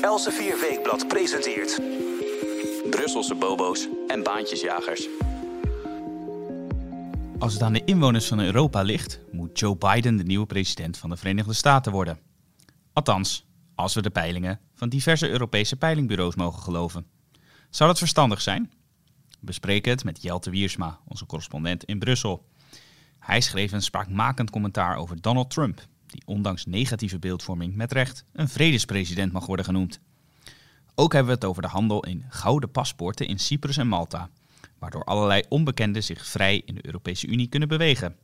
Elsevier Weekblad presenteert... Brusselse bobo's en baantjesjagers. Als het aan de inwoners van Europa ligt, moet Joe Biden de nieuwe president van de Verenigde Staten worden. Althans, als we de peilingen van diverse Europese peilingbureaus mogen geloven. Zou dat verstandig zijn? We bespreken het met Jelte Wiersma, onze correspondent in Brussel. Hij schreef een spraakmakend commentaar over Donald Trump, die ondanks negatieve beeldvorming met recht een vredespresident mag worden genoemd. Ook hebben we het over de handel in gouden paspoorten in Cyprus en Malta, waardoor allerlei onbekenden zich vrij in de Europese Unie kunnen bewegen.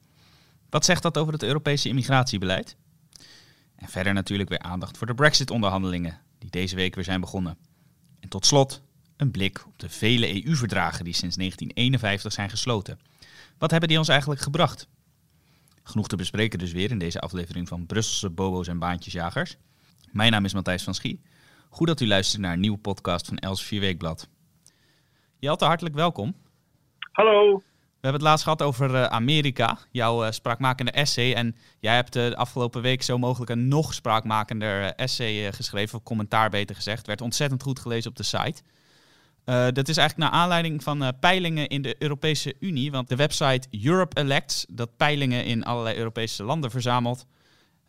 Wat zegt dat over het Europese immigratiebeleid? En verder natuurlijk weer aandacht voor de Brexit-onderhandelingen, die deze week weer zijn begonnen. En tot slot een blik op de vele EU-verdragen die sinds 1951 zijn gesloten. Wat hebben die ons eigenlijk gebracht? Genoeg te bespreken dus weer in deze aflevering van Brusselse Bobo's en Baantjesjagers. Mijn naam is Matthijs van Schie. Goed dat u luistert naar een nieuwe podcast van Els Vierweekblad. Jelte, hartelijk welkom. Hallo. We hebben het laatst gehad over uh, Amerika, jouw uh, spraakmakende essay. En jij hebt uh, de afgelopen week zo mogelijk een nog spraakmakender essay geschreven, of commentaar beter gezegd. Werd ontzettend goed gelezen op de site. Dat is eigenlijk naar aanleiding van peilingen in de Europese Unie. Want de website Europe Elects, dat peilingen in allerlei Europese landen verzamelt,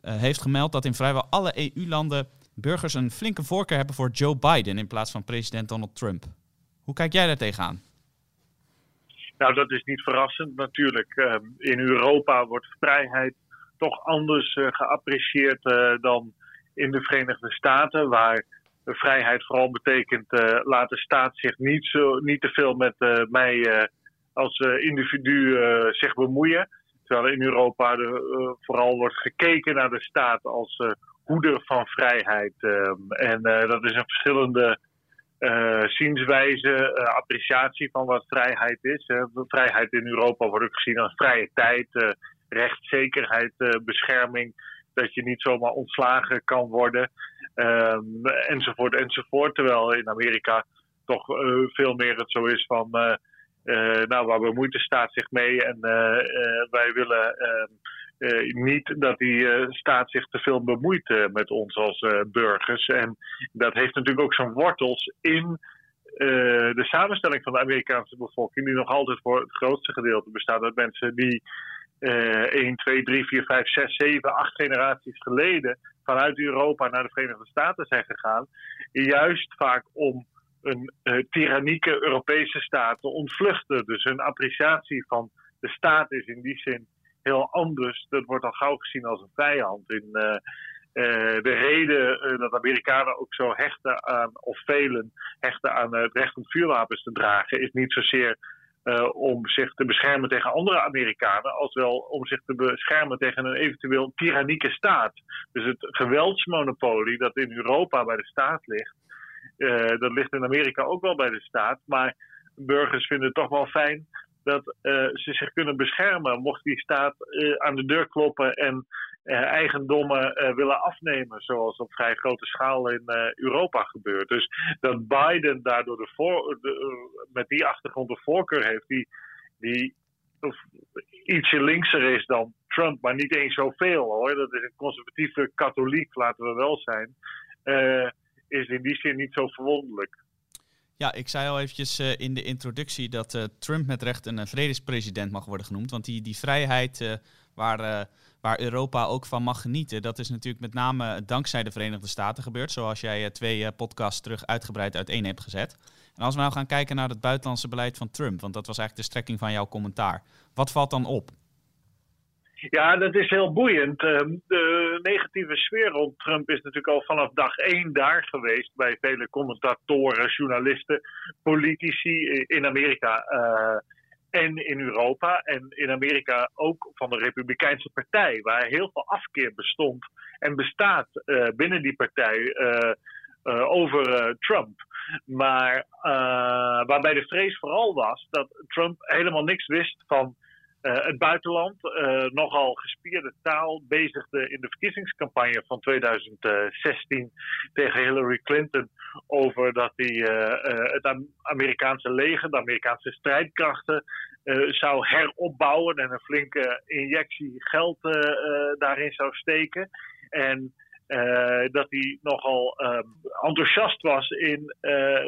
heeft gemeld dat in vrijwel alle EU-landen burgers een flinke voorkeur hebben voor Joe Biden in plaats van president Donald Trump. Hoe kijk jij daar tegenaan? Nou, dat is niet verrassend natuurlijk. Ehm, in Europa wordt vrijheid toch anders geapprecieerd dan in de Verenigde Staten, waar vrijheid vooral betekent uh, laat de staat zich niet, zo, niet te veel met mij als individu zich bemoeien. Terwijl in Europa de, vooral wordt gekeken naar de staat als hoeder van vrijheid. Ehm, en dat is een verschillende uh, zienswijze, appreciatie van wat vrijheid is. Hè. Vrijheid in Europa wordt ook gezien als vrije tijd, uh, rechtszekerheid, bescherming. Dat je niet zomaar ontslagen kan worden, enzovoort, enzovoort. Terwijl in Amerika toch veel meer het zo is van, nou, waar bemoeit de staat zich mee en wij willen ehm, niet dat die staat zich te veel bemoeit met ons als burgers. En dat heeft natuurlijk ook zijn wortels in de samenstelling van de Amerikaanse bevolking, die nog altijd voor het grootste gedeelte bestaat uit mensen die 1, 2, 3, 4, 5, 6, 7, 8 generaties geleden vanuit Europa naar de Verenigde Staten zijn gegaan. Juist vaak om een tyrannieke Europese staat te ontvluchten. Dus hun appreciatie van de staat is in die zin heel anders. Dat wordt al gauw gezien als een vijand. In, uh, uh, de reden uh, dat Amerikanen ook zo hechten aan, of velen hechten aan het recht om vuurwapens te dragen, is niet zozeer om zich te beschermen tegen andere Amerikanen, als wel om zich te beschermen tegen een eventueel tyrannieke staat. Dus het geweldsmonopolie dat in Europa bij de staat ligt, dat ligt in Amerika ook wel bij de staat. Maar burgers vinden het toch wel fijn dat uh, ze zich kunnen beschermen mocht die staat aan de deur kloppen en eigendommen willen afnemen, zoals op vrij grote schaal in Europa gebeurt. Dus dat Biden daardoor de voor, met die achtergrond de voorkeur heeft, die, die ietsje linkser is dan Trump, maar niet eens zoveel hoor. Dat is een conservatieve katholiek, laten we wel zijn. is in die zin niet zo verwonderlijk. Ja, ik zei al eventjes in de introductie dat Trump met recht een vredespresident mag worden genoemd. Want die, die vrijheid waar, waar Europa ook van mag genieten, dat is natuurlijk met name dankzij de Verenigde Staten gebeurd. Zoals jij twee podcasts terug uitgebreid uiteen hebt gezet. En als we nou gaan kijken naar het buitenlandse beleid van Trump, want dat was eigenlijk de strekking van jouw commentaar. Wat valt dan op? Ja, dat is heel boeiend. Ehm, de negatieve sfeer rond Trump is natuurlijk al vanaf dag één daar geweest bij vele commentatoren, journalisten, politici in Amerika en in Europa. En in Amerika ook van de Republikeinse Partij, waar heel veel afkeer bestond en bestaat uh, binnen die partij uh, over Trump. Maar waarbij de vrees vooral was dat Trump helemaal niks wist van het buitenland, uh, nogal gespierde taal, bezigde in de verkiezingscampagne van 2016 tegen Hillary Clinton over dat hij uh, het Amerikaanse leger, de Amerikaanse strijdkrachten, zou heropbouwen en een flinke injectie geld daarin zou steken. En dat hij nogal ehm, enthousiast was in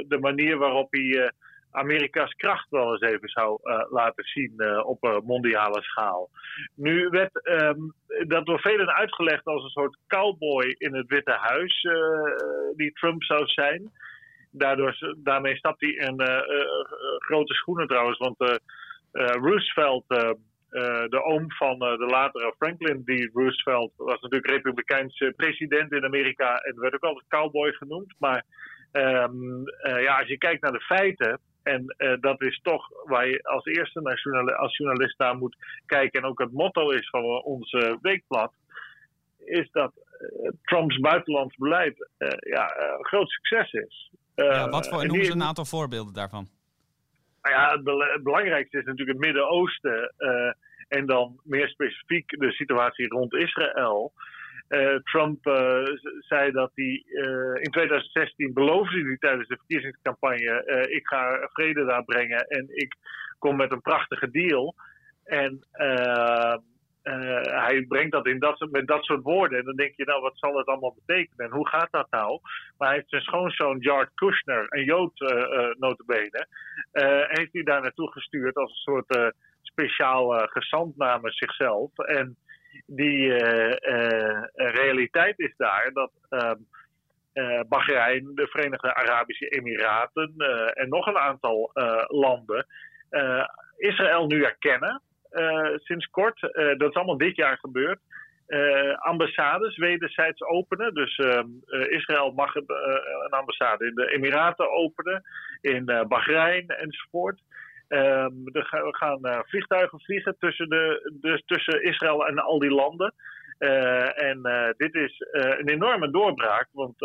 de manier waarop hij Amerika's kracht wel eens even zou laten zien op mondiale schaal. Nu werd ehm, dat door velen uitgelegd als een soort cowboy in het Witte Huis, die Trump zou zijn. Daardoor, daarmee stapt hij in grote schoenen trouwens, want Roosevelt de oom van de latere Franklin D. Roosevelt was natuurlijk republikeins president in Amerika en werd ook altijd cowboy genoemd. Maar uh, ja, als je kijkt naar de feiten, en dat is toch waar je als eerste als journalist naar moet kijken, en ook het motto is van ons weekblad, is dat Trumps buitenlands beleid ja, een groot succes is. ja, wat voor, noem eens een aantal voorbeelden daarvan. Nou ja, het, belangrijkste is natuurlijk het Midden-Oosten. Uh, en dan meer specifiek de situatie rond Israël. Uh, Trump uh, zei dat hij in 2016 beloofde hij tijdens de verkiezingscampagne: ik ga vrede daar brengen en ik kom met een prachtige deal. En hij brengt dat, in dat met dat soort woorden. En dan denk je, nou, wat zal het allemaal betekenen? En hoe gaat dat nou? Maar hij heeft zijn schoonzoon Jared Kushner, een Jood notabene, heeft hij daar naartoe gestuurd als een soort speciaal gezant namens zichzelf. En die realiteit is daar dat uh, Bahrein, de Verenigde Arabische Emiraten en nog een aantal landen Israël nu erkennen. Eh, sinds kort. Eh, dat is allemaal dit jaar gebeurd. Ambassades wederzijds openen. Dus uh, Israël mag een ambassade in de Emiraten openen, in Bahrein enzovoort. Ehm, we gaan vliegtuigen vliegen tussen, de, dus tussen Israël en al die landen. en dit is een enorme doorbraak, want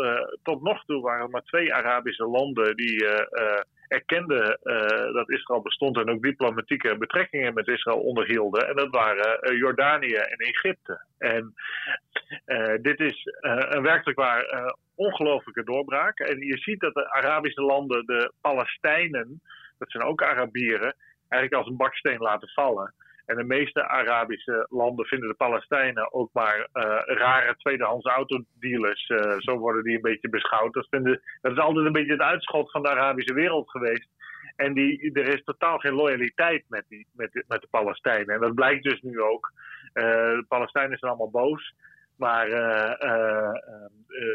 tot nog toe waren er maar twee Arabische landen die erkende uh, dat Israël bestond en ook diplomatieke betrekkingen met Israël onderhielden. En dat waren Jordanië en Egypte. En dit is een werkelijk waar ongelooflijke doorbraak. En je ziet dat de Arabische landen de Palestijnen, dat zijn ook Arabieren, eigenlijk als een baksteen laten vallen. En de meeste Arabische landen vinden de Palestijnen ook maar uh, rare tweedehands autodealers. Uh, zo worden die een beetje beschouwd. Dat, is altijd een beetje het uitschot van de Arabische wereld geweest. En die, er is totaal geen loyaliteit met, die, met, met de Palestijnen. En dat blijkt dus nu ook. Uh, de Palestijnen zijn allemaal boos. Maar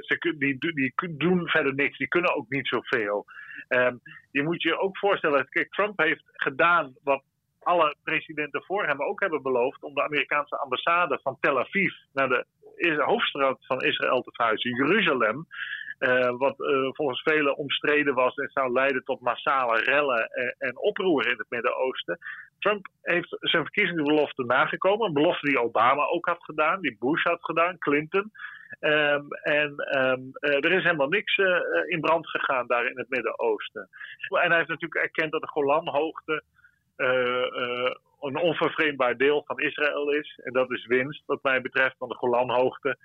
ze, die, die, doen verder niks. Die kunnen ook niet zoveel. Um, je moet je ook voorstellen. Kijk, Trump heeft gedaan wat alle presidenten voor hem ook hebben beloofd om de Amerikaanse ambassade van Tel Aviv naar de hoofdstad van Israël te verhuizen, Jeruzalem. Uh, wat uh, volgens velen omstreden was en zou leiden tot massale rellen en, en oproer in het Midden-Oosten. Trump heeft zijn verkiezingsbelofte nagekomen. Een belofte die Obama ook had gedaan, die Bush had gedaan, Clinton. Um, en um, uh, er is helemaal niks in brand gegaan daar in het Midden-Oosten. En hij heeft natuurlijk erkend dat de Golanhoogte eh, eh, een onvervreemdbaar deel van Israël is. En dat is winst, wat mij betreft, van de Golanhoogte.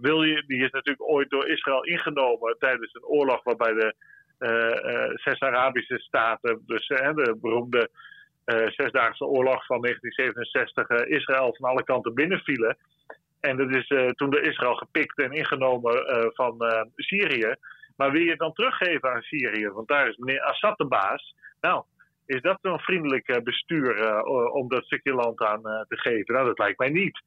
Wil je, die is natuurlijk ooit door Israël ingenomen tijdens een oorlog waarbij de zes Arabische staten, dus de beroemde Zesdaagse Oorlog van 1967, Israël van alle kanten binnenvielen. En dat is toen door Israël gepikt en ingenomen van Syrië. Maar wil je het dan teruggeven aan Syrië? Want daar is meneer Assad de baas. Nou, is dat een vriendelijk eh, bestuur om dat stukje land aan te geven? Nou, dat lijkt mij niet.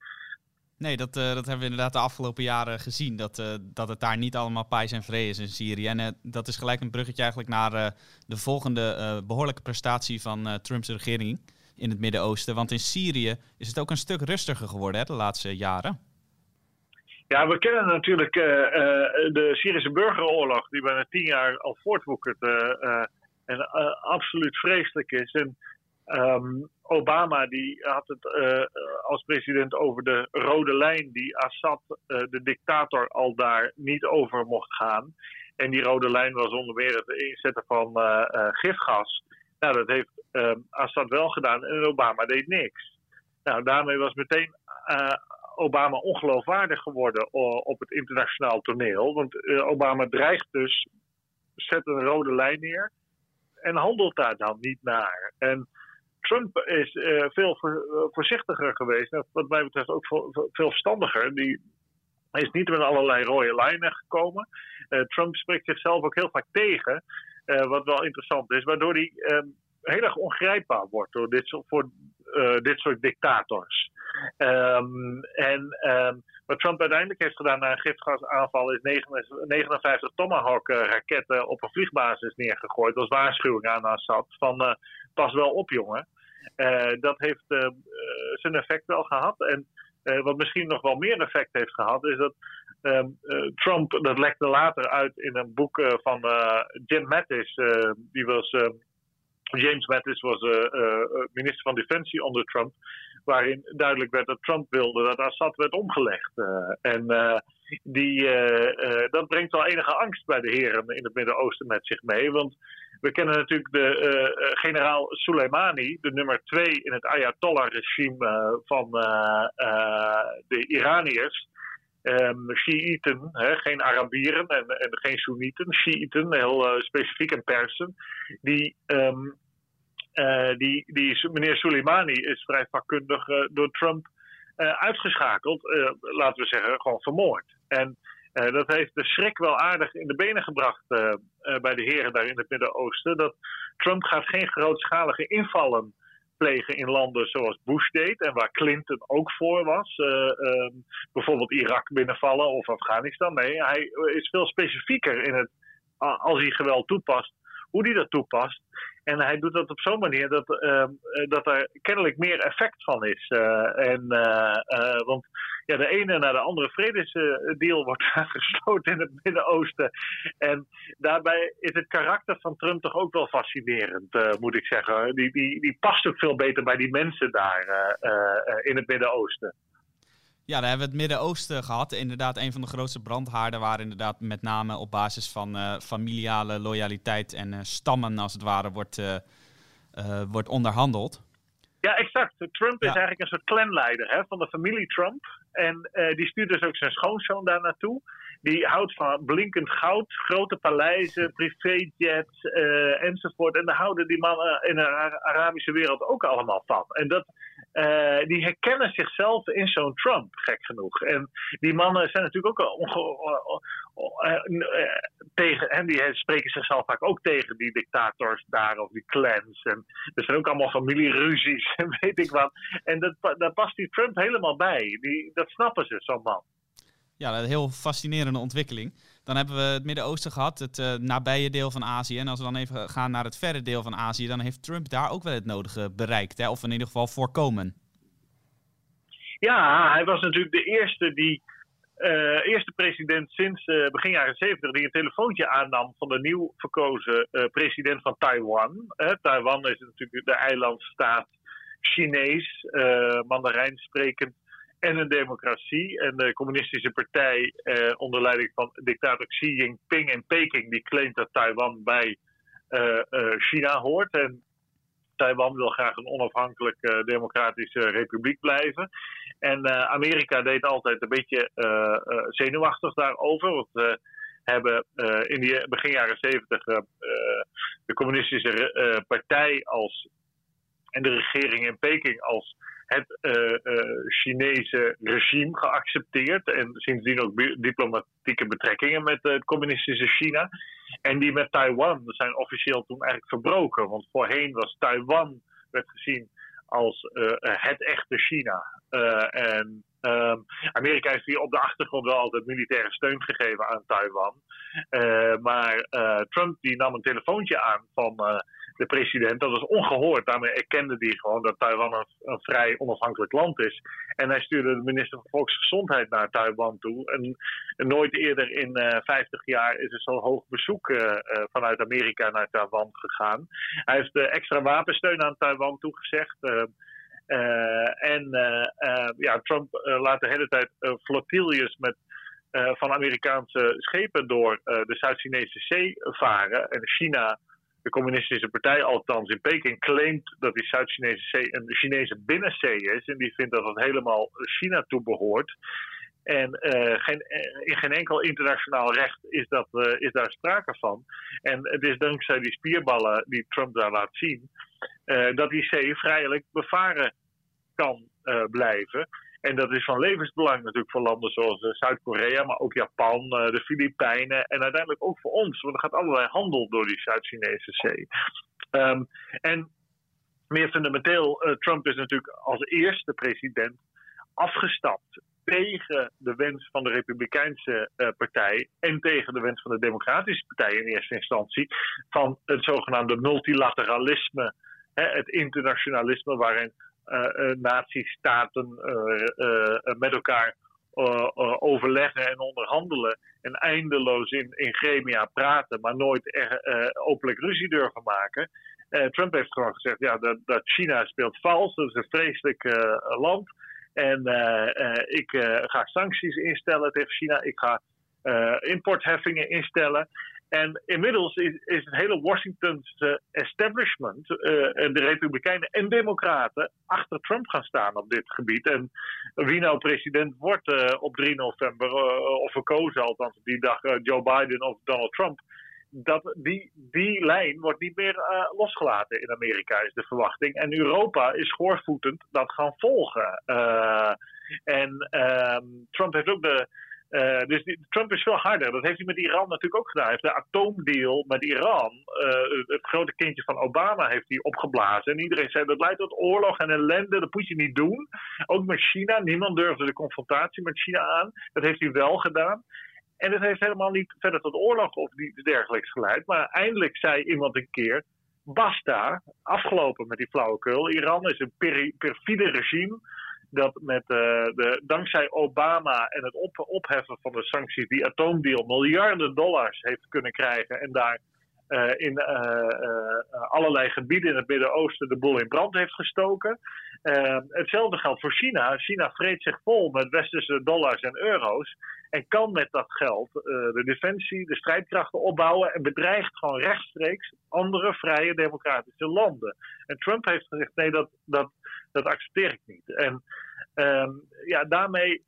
Nee, dat, dat hebben we inderdaad de afgelopen jaren gezien. Dat, dat het daar niet allemaal pijs en vrede is in Syrië. En dat is gelijk een bruggetje eigenlijk naar de volgende behoorlijke prestatie van Trumps regering in het Midden-Oosten. Want in Syrië is het ook een stuk rustiger geworden hè, de laatste jaren. Ja, we kennen natuurlijk de Syrische burgeroorlog, die bijna tien jaar al voortwoekert en uh, absoluut vreselijk is. En um, Obama die had het als president over de rode lijn die Assad, de dictator, al daar niet over mocht gaan. En die rode lijn was onder meer het inzetten van gifgas. Nou, dat heeft um, Assad wel gedaan en Obama deed niks. Nou, daarmee was meteen Obama ongeloofwaardig geworden op het internationaal toneel. Want Obama dreigt dus, zet een rode lijn neer en handelt daar dan niet naar. En Trump is uh, veel voor, uh, voorzichtiger geweest, wat mij betreft ook veel, verstandiger. Die is niet met allerlei rode lijnen gekomen. Trump spreekt zichzelf ook heel vaak tegen, wat wel interessant is, waardoor hij ehm, heel erg ongrijpbaar wordt door dit soort, voor dit soort dictators. Um, en ehm, wat Trump uiteindelijk heeft gedaan na een gifgasaanval is 59 Tomahawk-raketten op een vliegbasis neergegooid als waarschuwing aan Assad van uh, pas wel op jongen. Uh, dat heeft zijn effect wel gehad. En wat misschien nog wel meer effect heeft gehad is dat um, Trump, dat lekte later uit in een boek van Jim Mattis, die was... James Mattis was minister van Defensie onder Trump waarin duidelijk werd dat Trump wilde dat Assad werd omgelegd. En die, dat brengt wel enige angst bij de heren in het Midden-Oosten met zich mee. Want we kennen natuurlijk de generaal Soleimani, de nummer twee in het Ayatollah-regime van de Iraniërs. Um, Shiiten, hè, geen Arabieren en, en geen Soenieten, Shiiten, heel specifiek en Persen, die um, die, die, meneer Soleimani is vrij vakkundig uh, door Trump uitgeschakeld. laten we zeggen, gewoon vermoord. En dat heeft de schrik wel aardig in de benen gebracht bij de heren daar in het Midden-Oosten. Dat Trump gaat geen grootschalige invallen plegen in landen zoals Bush deed en waar Clinton ook voor was. Ehm, bijvoorbeeld Irak binnenvallen of Afghanistan. Nee, hij is veel specifieker in het, als hij geweld toepast, hoe hij dat toepast. En hij doet dat op zo'n manier dat, uh, dat er kennelijk meer effect van is. Uh, en, uh, want ja, de ene naar de andere vredesdeal wordt gesloten in het Midden-Oosten. En daarbij is het karakter van Trump toch ook wel fascinerend, moet ik zeggen. Die, die, die past ook veel beter bij die mensen daar in het Midden-Oosten. Ja, daar hebben we het Midden-Oosten gehad. Inderdaad, een van de grootste brandhaarden waar inderdaad met name op basis van uh, familiale loyaliteit en uh, stammen als het ware wordt, uh, wordt onderhandeld. Ja, exact. Trump is eigenlijk een soort clanleider hè, van de familie Trump. En die stuurt dus ook zijn schoonzoon daar naartoe. Die houdt van blinkend goud, grote paleizen, privéjets enzovoort. En daar houden die mannen in de Arabische wereld ook allemaal van. En dat uh, die herkennen zichzelf in zo'n Trump, gek genoeg. En die mannen zijn natuurlijk ook uh, tegen, en die spreken zichzelf vaak ook tegen die dictators daar of die clans. En er zijn ook allemaal familieruzies en weet ik wat. En dat, daar past die Trump helemaal bij. Die, dat snappen ze, zo'n man. Ja, een heel fascinerende ontwikkeling. Dan hebben we het Midden-Oosten gehad, het uh, nabije deel van Azië. En als we dan even gaan naar het verre deel van Azië, dan heeft Trump daar ook wel het nodige bereikt. Hè? Of in ieder geval voorkomen. Ja, hij was natuurlijk de eerste die. Uh, eerste president sinds uh, begin jaren 70 die een telefoontje aannam van de nieuw verkozen president van Taiwan. Taiwan is natuurlijk de eilandstaat Chinees, Mandarijn sprekend en een democratie. En de communistische partij eh, onder leiding van dictator Xi Jinping in Peking, die claimt dat Taiwan bij uh, uh, China hoort. En Taiwan wil graag een onafhankelijke democratische republiek blijven. En Amerika deed altijd een beetje zenuwachtig daarover. Want hebben in die begin jaren zeventig de communistische partij als en de regering in Peking als het uh, uh, Chinese regime geaccepteerd. En sindsdien ook diplomatieke betrekkingen met het communistische China. En die met Taiwan zijn officieel toen eigenlijk verbroken. Want voorheen was Taiwan werd gezien als het echte China. en um, Amerika heeft hier op de achtergrond wel altijd militaire steun gegeven aan Taiwan. maar Trump die nam een telefoontje aan van de president. Dat was ongehoord. Daarmee erkende hij gewoon dat Taiwan een, vrij onafhankelijk land is. En hij stuurde de minister van Volksgezondheid naar Taiwan toe. En, nooit eerder in uh, eh, 50 jaar is er zo'n hoog bezoek uh, vanuit Amerika naar Taiwan gegaan. Hij heeft extra wapensteun aan Taiwan toegezegd. en ja, Trump laat de hele tijd flotilles met van Amerikaanse schepen door de Zuid-Chinese Zee varen. En China de communistische partij althans in Peking claimt dat die Zuid-Chinese zee een Chinese binnenzee is. En die vindt dat het helemaal China toebehoort. En uh, geen, eh, in geen enkel internationaal recht is, dat, uh, is daar sprake van. En het is dankzij die spierballen die Trump daar laat zien, dat die zee vrijelijk bevaren kan blijven. En dat is van levensbelang natuurlijk voor landen zoals Zuid-Korea, maar ook Japan, de Filipijnen en uiteindelijk ook voor ons. Want er gaat allerlei handel door die Zuid-Chinese zee. Um, en meer fundamenteel, Trump is natuurlijk als eerste president afgestapt tegen de wens van de Republikeinse partij en tegen de wens van de Democratische partij in eerste instantie van het zogenaamde multilateralisme, het internationalisme waarin natiestaten met elkaar overleggen en onderhandelen en eindeloos in, in gremia praten, maar nooit er, openlijk ruzie durven maken. Trump heeft gewoon gezegd ja, dat, dat China speelt vals, dat is een vreselijk land. En ik ga sancties instellen tegen China. Ik ga importheffingen instellen. En inmiddels is, is het hele Washingtonse establishment, de Republikeinen en Democraten, achter Trump gaan staan op dit gebied. En wie nou president wordt op 3 november, of verkozen althans op die dag, Joe Biden of Donald Trump, dat die, die lijn wordt niet meer uh, losgelaten in Amerika, is de verwachting. En Europa is schoorvoetend dat gaan volgen. Uh, en uh, Trump heeft ook de. Uh, dus Trump is veel harder. Dat heeft hij met Iran natuurlijk ook gedaan. Hij heeft de atoomdeal met Iran, het grote kindje van Obama, heeft hij opgeblazen. En iedereen zei dat leidt tot oorlog en ellende. Dat moet je niet doen. Ook met China. Niemand durfde de confrontatie met China aan. Dat heeft hij wel gedaan. En het heeft helemaal niet verder tot oorlog of iets dergelijks geleid. Maar eindelijk zei iemand een keer: basta, afgelopen met die flauwekul. Iran is een per perfide regime dat met, uh, de, dankzij Obama en het op, opheffen van de sancties die atoomdeal miljarden dollars heeft kunnen krijgen en daar uh, in uh, allerlei gebieden in het Midden-Oosten de boel in brand heeft gestoken. hetzelfde geldt voor China. China vreet zich vol met westerse dollars en euro's. En kan met dat geld de defensie, de strijdkrachten opbouwen. En bedreigt gewoon rechtstreeks andere vrije democratische landen. En Trump heeft gezegd: nee, dat, dat, dat accepteer ik niet. En ehm, ja, daarmee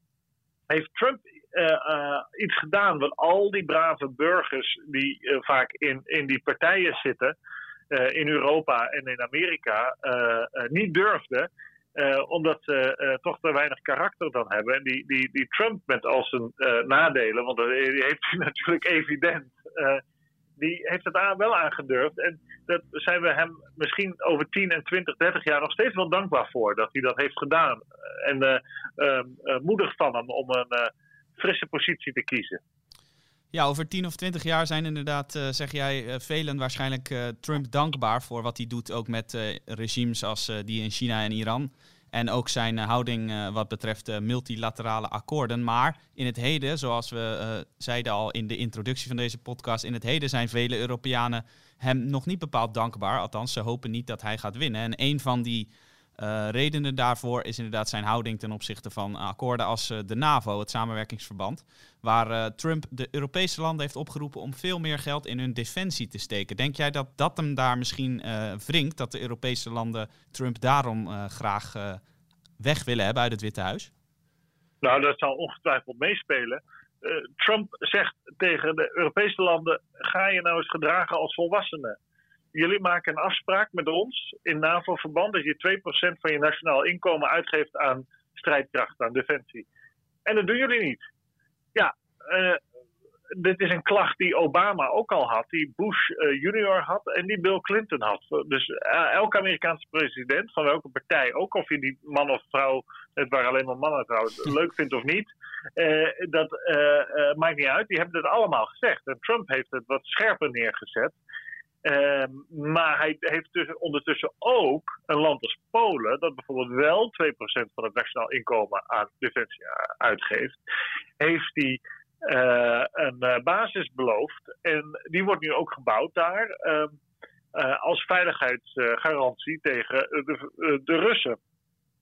heeft Trump uh, uh, iets gedaan wat al die brave burgers die uh, vaak in, in die partijen zitten, in Europa en in Amerika, niet durfden. omdat ze toch te weinig karakter dan hebben. En die, die, die Trump met al zijn nadelen, want die heeft hij natuurlijk evident, die heeft het aan, wel aangedurfd. En dat zijn we hem misschien over 10 en 20, 30 jaar nog steeds wel dankbaar voor dat hij dat heeft gedaan. En moedig van hem om een frisse positie te kiezen. Ja, over 10 of 20 jaar zijn inderdaad, uh, zeg jij, uh, velen waarschijnlijk uh, Trump dankbaar voor wat hij doet, ook met regimes als die in China en Iran. En ook zijn houding wat betreft multilaterale akkoorden. Maar in het heden, zoals we zeiden al in de introductie van deze podcast, in het heden zijn vele Europeanen hem nog niet bepaald dankbaar. Althans, ze hopen niet dat hij gaat winnen. En een van die uh, redenen daarvoor is inderdaad zijn houding ten opzichte van akkoorden als uh, de NAVO, het samenwerkingsverband, waar uh, Trump de Europese landen heeft opgeroepen om veel meer geld in hun defensie te steken. Denk jij dat dat hem daar misschien wringt, dat de Europese landen Trump daarom graag weg willen hebben uit het Witte Huis? Nou, dat zal ongetwijfeld meespelen. Trump zegt tegen de Europese landen: ga je nou eens gedragen als volwassenen jullie maken een afspraak met ons in NAVO-verband dat je 2% van je nationaal inkomen uitgeeft aan strijdkracht, aan defensie. En dat doen jullie niet. Ja, uh, dit is een klacht die Obama ook al had, die Bush uh, junior had en die Bill Clinton had. Dus uh, elke Amerikaanse president, van welke partij, ook of je die man of vrouw, het waren alleen maar mannen trouwens, leuk vindt of niet, dat maakt niet uit. Die hebben het allemaal gezegd. En Trump heeft het wat scherper neergezet. Uh, maar hij heeft dus ondertussen ook een land als Polen, dat bijvoorbeeld wel 2% van het nationaal inkomen aan defensie uitgeeft, heeft hij uh, een uh, basis beloofd. En die wordt nu ook gebouwd daar uh, als veiligheidsgarantie tegen de, de Russen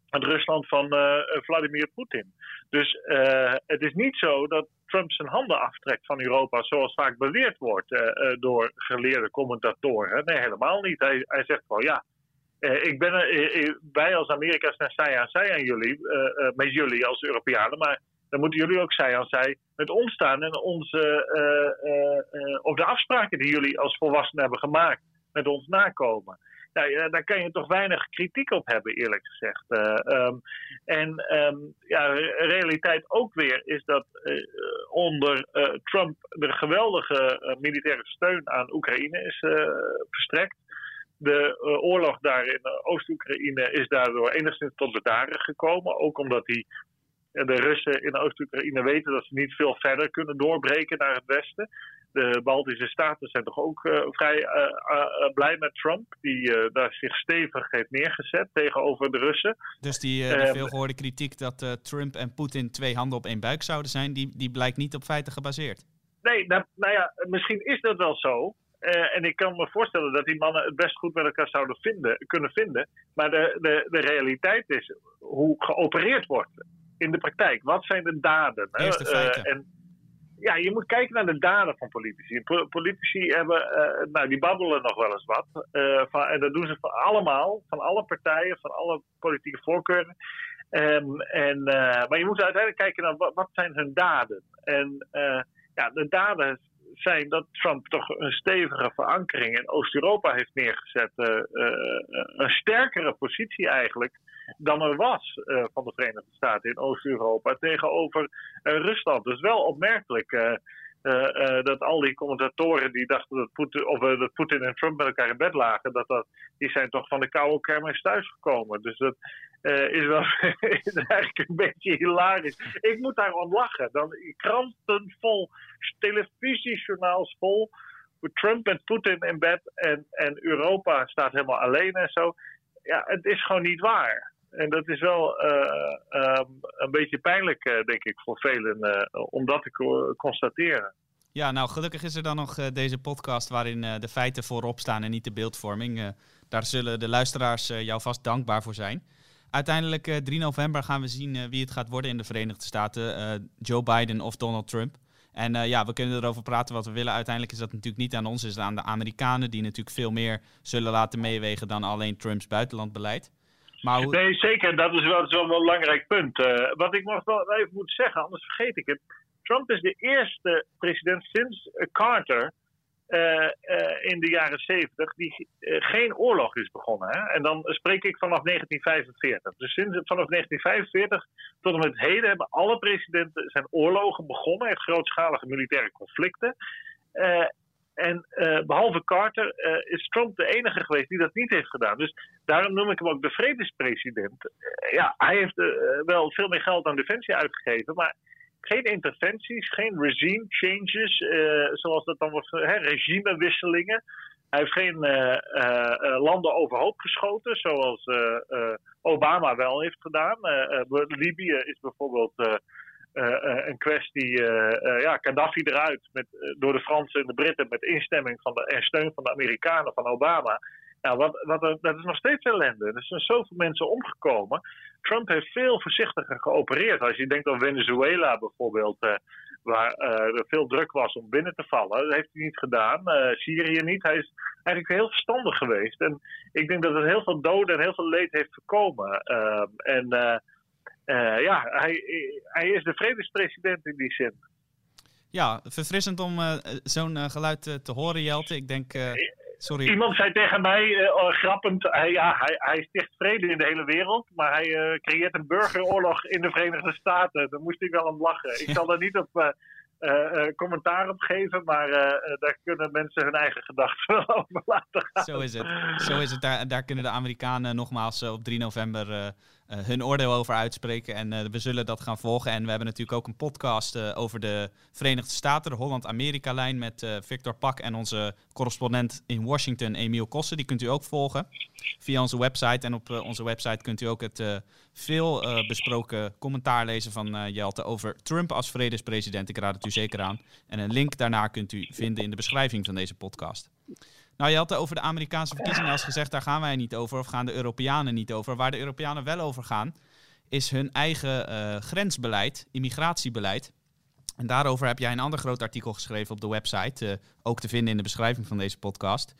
het Rusland van uh, Vladimir Poetin. Dus uh, het is niet zo dat Trump zijn handen aftrekt van Europa, zoals vaak beweerd wordt door geleerde commentatoren. Nee, helemaal niet. Hij, hij zegt wel ja. ik ben, wij als Amerika zijn zij aan zij aan jullie, met jullie als Europeanen, maar dan moeten jullie ook zij aan zij met ons staan en onze, of de afspraken die jullie als volwassenen hebben gemaakt met ons nakomen. Nou, ja, daar kan je toch weinig kritiek op hebben, eerlijk gezegd. Ehm, en ehm, ja, realiteit ook weer is dat onder Trump de geweldige militaire steun aan Oekraïne is verstrekt. De oorlog daar in Oost-Oekraïne is daardoor enigszins tot bedaren gekomen. Ook omdat die de Russen in Oost-Oekraïne weten dat ze niet veel verder kunnen doorbreken naar het westen. De Baltische Staten zijn toch ook uh, vrij uh, blij met Trump, die daar zich stevig heeft neergezet tegenover de Russen. Dus die, ehm, veelgehoorde kritiek dat Trump en Poetin twee handen op één buik zouden zijn, die, die blijkt niet op feiten gebaseerd? Nee, nou, nou ja, misschien is dat wel zo. en ik kan me voorstellen dat die mannen het best goed met elkaar zouden vinden, kunnen vinden. Maar de, de, de realiteit is hoe geopereerd wordt in de praktijk. Wat zijn de daden? Eerste feiten. en, ja, je moet kijken naar de daden van politici. Politici hebben, uh, nou, die babbelen nog wel eens wat. Uh, van, en dat doen ze van allemaal, van alle partijen, van alle politieke voorkeuren. Um, en, uh, maar je moet uiteindelijk kijken naar wat, wat zijn hun daden. En ja, de daden zijn dat Trump toch een stevige verankering in Oost-Europa heeft neergezet. een sterkere positie eigenlijk dan er was uh, van de Verenigde Staten in Oost-Europa tegenover uh, Rusland. Dus wel opmerkelijk uh, dat al die commentatoren die dachten dat Poetin, of, dat Poetin en Trump met elkaar in bed lagen, dat dat, die zijn toch van de koude kermis thuisgekomen. Dus dat is wel is eigenlijk een beetje hilarisch. Ik moet daar om lachen. Dan kranten vol, televisiejournaals vol. Trump en Poetin in bed en, en Europa staat helemaal alleen en zo. Ja, het is gewoon niet waar. En dat is wel uh, een beetje pijnlijk, uh, denk ik, voor velen om dat te constateren. Ja, nou gelukkig is er dan nog deze podcast waarin de feiten voorop staan en niet de beeldvorming. daar zullen de luisteraars jou vast dankbaar voor zijn. Uiteindelijk 3 november gaan we zien wie het gaat worden in de Verenigde Staten. Joe Biden of Donald Trump. En ja, we kunnen erover praten wat we willen. Uiteindelijk is dat natuurlijk niet aan ons, is aan de Amerikanen, die natuurlijk veel meer zullen laten meewegen dan alleen Trumps buitenlandbeleid. Maar Nee, zeker. Dat is wel, wel een belangrijk punt. Uh, wat ik nog wel even moet zeggen, anders vergeet ik het. Trump is de eerste president sinds uh, Carter uh, in de jaren 70 die geen oorlog is begonnen. Hè? En dan spreek ik vanaf 1945. Dus sinds, vanaf 1945 tot en met heden hebben alle presidenten zijn oorlogen begonnen, echt grootschalige militaire conflicten. En uh, behalve Carter uh, is Trump de enige geweest die dat niet heeft gedaan. Dus daarom noem ik hem ook de vredespresident. Uh, ja, hij heeft wel veel meer geld aan defensie uitgegeven, maar geen interventies, geen regime changes, zoals dat dan wordt, hè, regimewisselingen. Hij heeft geen landen overhoop geschoten, zoals Obama wel heeft gedaan. Libië is bijvoorbeeld een kwestie, uh, ja, Gaddafi eruit met, door de Fransen en de Britten met instemming van de, en steun van de Amerikanen, van Obama. Nou, wat, wat, dat is nog steeds ellende. Er zijn zoveel mensen omgekomen. Trump heeft veel voorzichtiger geopereerd. Als je denkt aan Venezuela bijvoorbeeld, waar er veel druk was om binnen te vallen. Dat heeft hij niet gedaan. Syrië niet. Hij is eigenlijk heel verstandig geweest. En ik denk dat het heel veel doden en heel veel leed heeft voorkomen. Ehm, en uh, ja, hij, hij is de vredespresident in die zin. Ja, verfrissend om uh, zo'n uh, geluid te horen, Jelte. Ik denk. sorry. Iemand zei tegen mij, oh, grappend, hij, ja, hij, hij sticht vrede in de hele wereld, maar hij creëert een burgeroorlog in de Verenigde Staten. Daar moest ik wel om lachen. Ik zal daar niet op commentaar op geven, maar daar kunnen mensen hun eigen gedachten wel over laten gaan. Zo is het. Zo is het. Daar, daar kunnen de Amerikanen nogmaals op 3 november hun oordeel over uitspreken. En we zullen dat gaan volgen. En we hebben natuurlijk ook een podcast over de Verenigde Staten, de Holland-Amerika-lijn met Victor Pak en onze correspondent in Washington, Emiel Kossen. Die kunt u ook volgen via onze website. En op onze website kunt u ook het veel besproken commentaar lezen van Jelte over Trump als vredespresident. Ik raad het u zeker aan. En een link daarna kunt u vinden in de beschrijving van deze podcast. Nou, je had het over de Amerikaanse verkiezingen als gezegd, daar gaan wij niet over, of gaan de Europeanen niet over. Waar de Europeanen wel over gaan, is hun eigen uh, grensbeleid, immigratiebeleid. En daarover heb jij een ander groot artikel geschreven op de website, uh, ook te vinden in de beschrijving van deze podcast.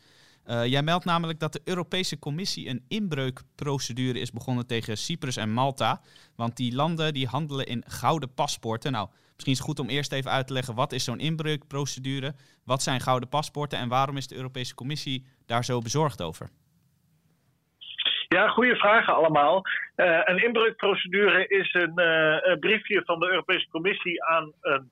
Uh, jij meldt namelijk dat de Europese Commissie een inbreukprocedure is begonnen tegen Cyprus en Malta. Want die landen die handelen in gouden paspoorten. Nou, misschien is het goed om eerst even uit te leggen wat is zo'n inbreukprocedure, wat zijn gouden paspoorten en waarom is de Europese Commissie daar zo bezorgd over? Ja, goede vragen allemaal. Uh, een inbreukprocedure is een, uh, een, briefje van de Europese Commissie aan een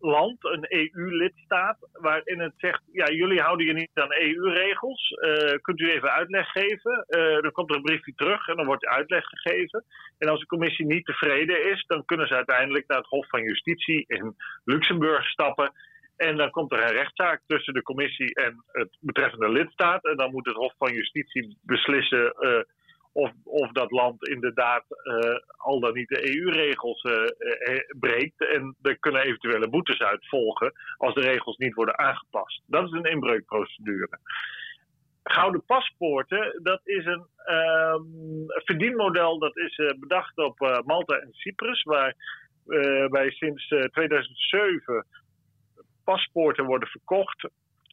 land, een EU-lidstaat, waarin het zegt: ja, jullie houden je niet aan EU-regels. Uh, kunt u even uitleg geven? dan komt er een briefje terug en dan wordt uitleg gegeven. En als de Commissie niet tevreden is, dan kunnen ze uiteindelijk naar het Hof van Justitie in Luxemburg stappen. En dan komt er een rechtszaak tussen de commissie en het betreffende lidstaat. En dan moet het Hof van Justitie beslissen uh, of, of dat land inderdaad uh, al dan niet de EU-regels uh, breekt. En er kunnen eventuele boetes uit volgen als de regels niet worden aangepast. Dat is een inbreukprocedure. Gouden paspoorten, dat is een um, verdienmodel dat is bedacht op Malta en Cyprus, waar wij sinds 2007 paspoorten worden verkocht,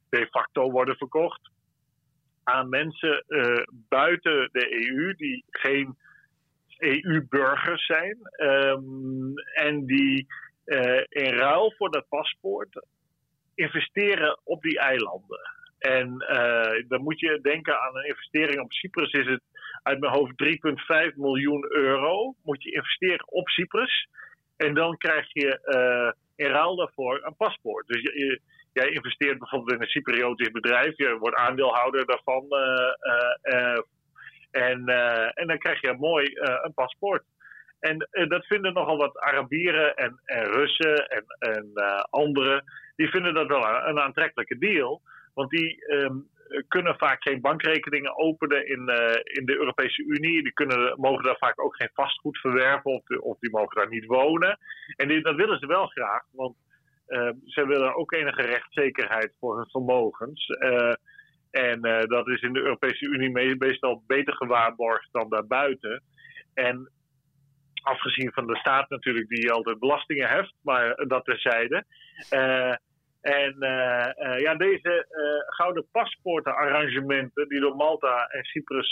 de facto worden verkocht, aan mensen uh, buiten de EU die geen EU-burgers zijn um, en die uh, in ruil voor dat paspoort investeren op die eilanden. En uh, dan moet je denken aan een investering op Cyprus is het uit mijn hoofd 3,5 miljoen euro. Moet je investeren op Cyprus. En dan krijg je in ruil daarvoor een paspoort. Dus je, jij investeert bijvoorbeeld in een Cypriotisch bedrijf, je wordt aandeelhouder daarvan. Uh, uh, en, en dan krijg je mooi een paspoort. En dat vinden nogal wat Arabieren en, en Russen en, en anderen. Die vinden dat wel een, aantrekkelijke deal. Want die um, kunnen vaak geen bankrekeningen openen in, in de Europese Unie. Die kunnen, mogen daar vaak ook geen vastgoed verwerven of, of die mogen daar niet wonen. En die, dat willen ze wel graag, want ze willen ook enige rechtszekerheid voor hun vermogens. Uh, en dat is in de Europese Unie meestal beter gewaarborgd dan daarbuiten. En afgezien van de staat natuurlijk, die altijd belastingen heft, maar dat terzijde. En uh, uh, ja, deze gouden paspoortenarrangementen die door Malta en Cyprus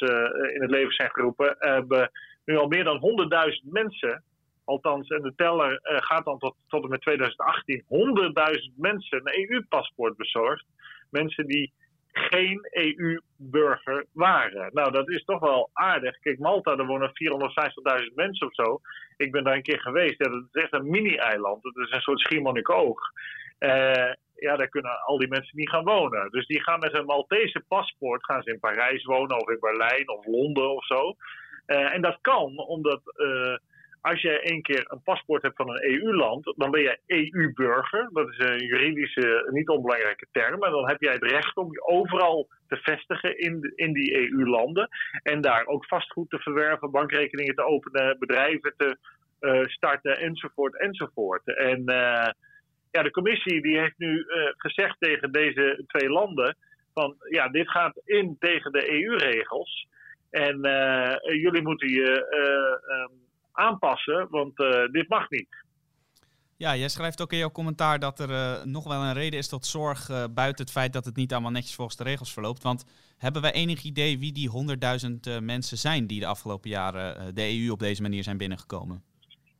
in het leven zijn geroepen, hebben nu al meer dan 100.000 mensen, althans, en de teller gaat dan tot, tot en met 2018, 100.000 mensen een EU-paspoort bezorgd. Mensen die geen EU-burger waren. Nou, dat is toch wel aardig. Kijk, Malta, daar wonen 450.000 mensen of zo. Ik ben daar een keer geweest. Dat is echt een mini-eiland. Het is een soort Schiermonnikoog. Uh, ja, daar kunnen al die mensen niet gaan wonen. Dus die gaan met een Maltese paspoort gaan ze in Parijs wonen of in Berlijn of Londen of zo. Uh, en dat kan omdat als je één keer een paspoort hebt van een EU-land, dan ben je EU-burger. Dat is een juridische, niet onbelangrijke term. En dan heb jij het recht om je overal te vestigen in, in die EU-landen. En daar ook vastgoed te verwerven, bankrekeningen te openen, bedrijven te uh, starten, enzovoort, enzovoort. En ja, de commissie die heeft nu uh, gezegd tegen deze twee landen van ja, dit gaat in tegen de EU-regels. En jullie moeten je uh, aanpassen, want dit mag niet. Ja, jij schrijft ook in jouw commentaar dat er nog wel een reden is tot zorg buiten het feit dat het niet allemaal netjes volgens de regels verloopt. Want hebben wij enig idee wie die 100.000 mensen zijn die de afgelopen jaren de EU op deze manier zijn binnengekomen?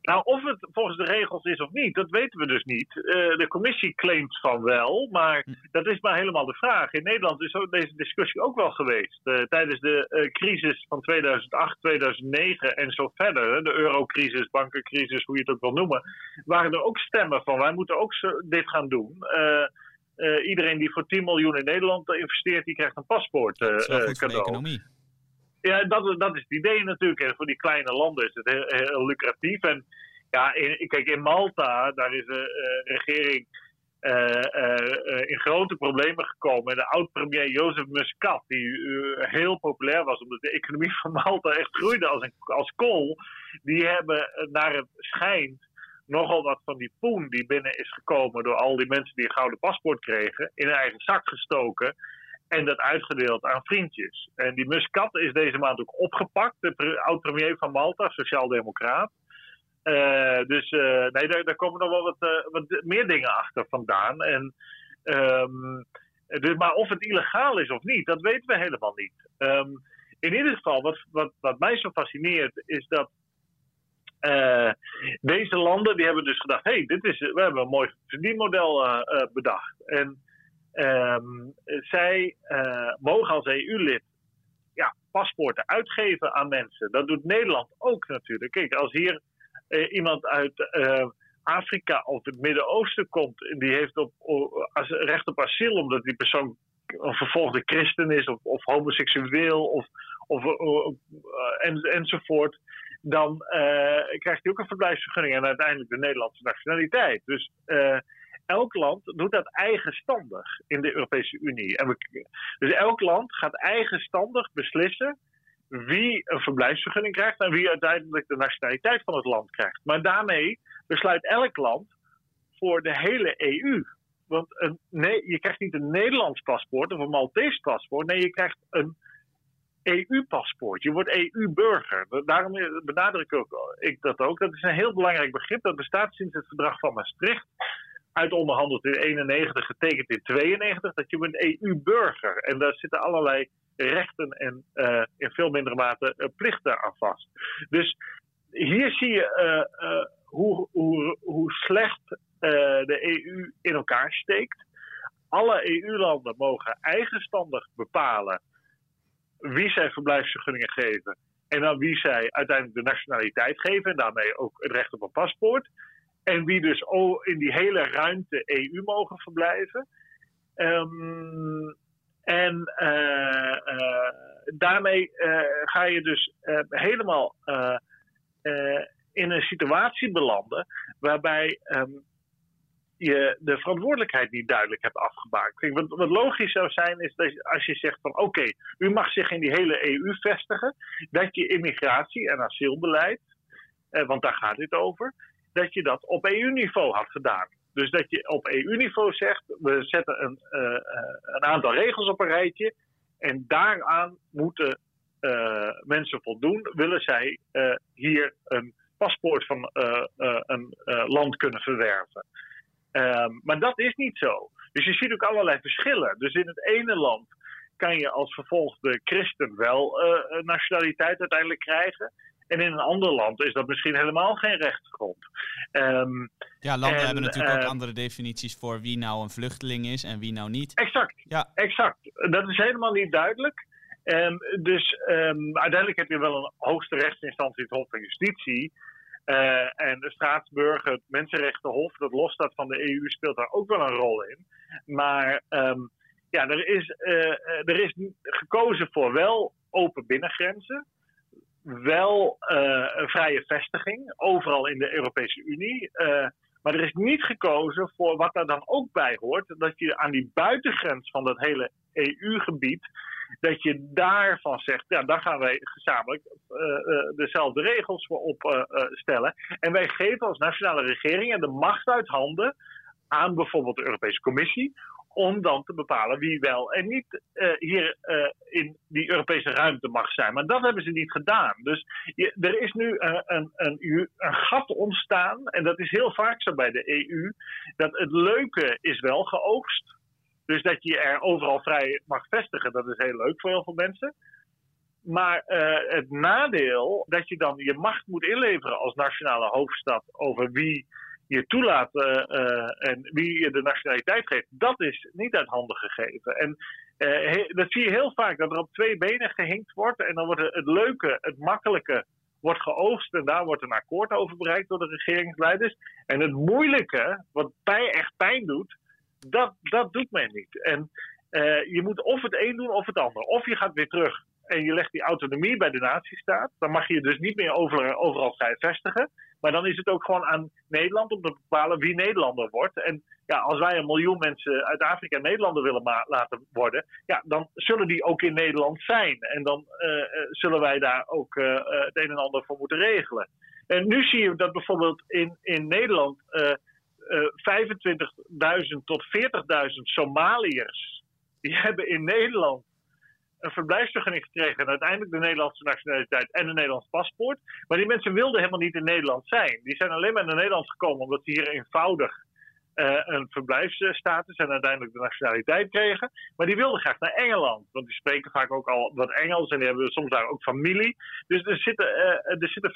Nou, of het volgens de regels is of niet, dat weten we dus niet. Uh, de commissie claimt van wel, maar hm. dat is maar helemaal de vraag. In Nederland is deze discussie ook wel geweest. Uh, tijdens de uh, crisis van 2008, 2009 en zo verder, de eurocrisis, bankencrisis, hoe je het ook wil noemen, waren er ook stemmen van wij moeten ook zo, dit gaan doen. iedereen die voor 10 miljoen in Nederland investeert, die krijgt een paspoort cadeau. Ja, dat, dat is het idee natuurlijk. En voor die kleine landen is het heel, heel lucratief. En ja, kijk, in Malta, daar is de uh, regering uh, uh, in grote problemen gekomen. En de oud-premier Jozef Muscat, die heel populair was omdat de economie van Malta echt groeide als, een, als kool, die hebben naar het schijnt nogal wat van die poen die binnen is gekomen door al die mensen die een gouden paspoort kregen, in hun eigen zak gestoken. En dat uitgedeeld aan vriendjes. En die Muscat is deze maand ook opgepakt. De oud-premier van Malta, sociaaldemocraat. Uh, dus uh, nee, daar, daar, komen nog wel wat, uh, wat meer dingen achter vandaan. En, um, dus, maar of het illegaal is of niet, dat weten we helemaal niet. Um, in ieder geval, wat, wat, wat mij zo fascineert, is dat deze landen, die hebben dus gedacht, hé, hey, dit is, we hebben een mooi verdienmodel bedacht. En Um, zij uh, mogen als EU-lid ja, paspoorten uitgeven aan mensen. Dat doet Nederland ook natuurlijk. Kijk, als hier eh, iemand uit eh, Afrika of het Midden-Oosten komt die heeft op, recht op asiel omdat die persoon een vervolgde christen is of, of homoseksueel of, of, en, enzovoort, dan krijgt hij ook een verblijfsvergunning en uiteindelijk de Nederlandse nationaliteit. Dus elk land doet dat eigenstandig in de Europese Unie. En dus elk land gaat eigenstandig beslissen wie een verblijfsvergunning krijgt en wie uiteindelijk de nationaliteit van het land krijgt. Maar daarmee besluit elk land voor de hele EU. Want een, nee, je krijgt niet een Nederlands paspoort of een Maltese paspoort. Nee, je krijgt een EU-paspoort. Je wordt EU-burger. Daarom benadruk ik dat ook. Dat is een heel belangrijk begrip. Dat bestaat sinds het verdrag van Maastricht uitonderhandeld in 91, getekend in 92, dat je een EU-burger. En daar zitten allerlei rechten en uh, in veel mindere mate uh, plichten aan vast. Dus hier zie je uh, hoe, hoe, hoe slecht de EU in elkaar steekt. Alle EU-landen mogen eigenstandig bepalen wie zij verblijfsvergunningen geven en aan wie zij uiteindelijk de nationaliteit geven en daarmee ook het recht op een paspoort. En wie dus in die hele ruimte EU mogen verblijven. Um, en uh, uh, daarmee uh, ga je dus helemaal in een situatie belanden waarbij um, je de verantwoordelijkheid niet duidelijk hebt afgemaakt. Wat, logisch zou zijn is dat als je zegt van oké, u mag zich in die hele EU vestigen, dat je immigratie en asielbeleid, want daar gaat dit over, dat je dat op EU-niveau had gedaan. Dus dat je op EU-niveau zegt, we zetten een, uh, een aantal regels op een rijtje en daaraan moeten uh, mensen voldoen, willen zij hier een paspoort van een land kunnen verwerven. Um, maar dat is niet zo. Dus je ziet ook allerlei verschillen. Dus in het ene land kan je als vervolgde christen wel nationaliteit uiteindelijk krijgen. En in een ander land is dat misschien helemaal geen rechtsgrond. Um, ja, landen hebben natuurlijk ook eh, andere definities voor wie nou een vluchteling is en wie nou niet. Exact, ja. exact. Dat is helemaal niet duidelijk. Um, dus um, uiteindelijk heb je wel een hoogste rechtsinstantie, het Hof van Justitie. Uh, en de Straatsburg, het Mensenrechtenhof, dat los staat van de EU, speelt daar ook wel een rol in. Maar ja, er is, uh, er is gekozen voor wel open binnengrenzen wel uh, een vrije vestiging, overal in de Europese Unie. Uh, maar er is niet gekozen voor wat daar dan ook bij hoort, dat je aan die buitengrens van dat hele EU-gebied, dat je daarvan zegt, ja, daar gaan wij gezamenlijk uh, dezelfde regels voor opstellen. en wij geven als nationale regeringen de macht uit handen aan bijvoorbeeld de Europese Commissie om dan te bepalen wie wel en niet uh, hier uh, in die Europese ruimte mag zijn. Maar dat hebben ze niet gedaan. Dus er is nu een, een, een, een, gat ontstaan, en dat is heel vaak zo bij de EU, dat het leuke is wel geoogst. Dus dat je er overal vrij mag vestigen, dat is heel leuk voor heel veel mensen. Maar het nadeel dat je dan je macht moet inleveren als nationale hoofdstad over wie je toelaat uh, en wie je de nationaliteit geeft, dat is niet uit handen gegeven. En uh, dat zie je heel vaak, dat er op twee benen gehinkt wordt. En dan wordt het leuke, het makkelijke, wordt geoogst. En daar wordt een akkoord over bereikt door de regeringsleiders. En het moeilijke, wat pijn, echt pijn doet, dat, dat doet men niet. En je moet of het een doen of het ander. Of je gaat weer terug en je legt die autonomie bij de natiestaat. Dan mag je dus niet meer overal, overal vrij vestigen. Maar dan is het ook gewoon aan Nederland om te bepalen wie Nederlander wordt. En ja, als wij een miljoen mensen uit Afrika Nederlander willen laten worden, ja, dan zullen die ook in Nederland zijn. En dan uh, zullen wij daar ook uh, het een en ander voor moeten regelen. En nu zie je dat bijvoorbeeld in, in Nederland 25.000 tot 40.000 Somaliërs, die hebben in Nederland een verblijfsvergunning gekregen en uiteindelijk de Nederlandse nationaliteit en een Nederlands paspoort. Maar die mensen wilden helemaal niet in Nederland zijn. Die zijn alleen maar naar Nederland gekomen omdat ze hier eenvoudig uh, een verblijfsstatus en uiteindelijk de nationaliteit kregen. Maar die wilden graag naar Engeland. Want die spreken vaak ook al wat Engels en die hebben soms daar ook familie. Dus er zitten, uh, er zitten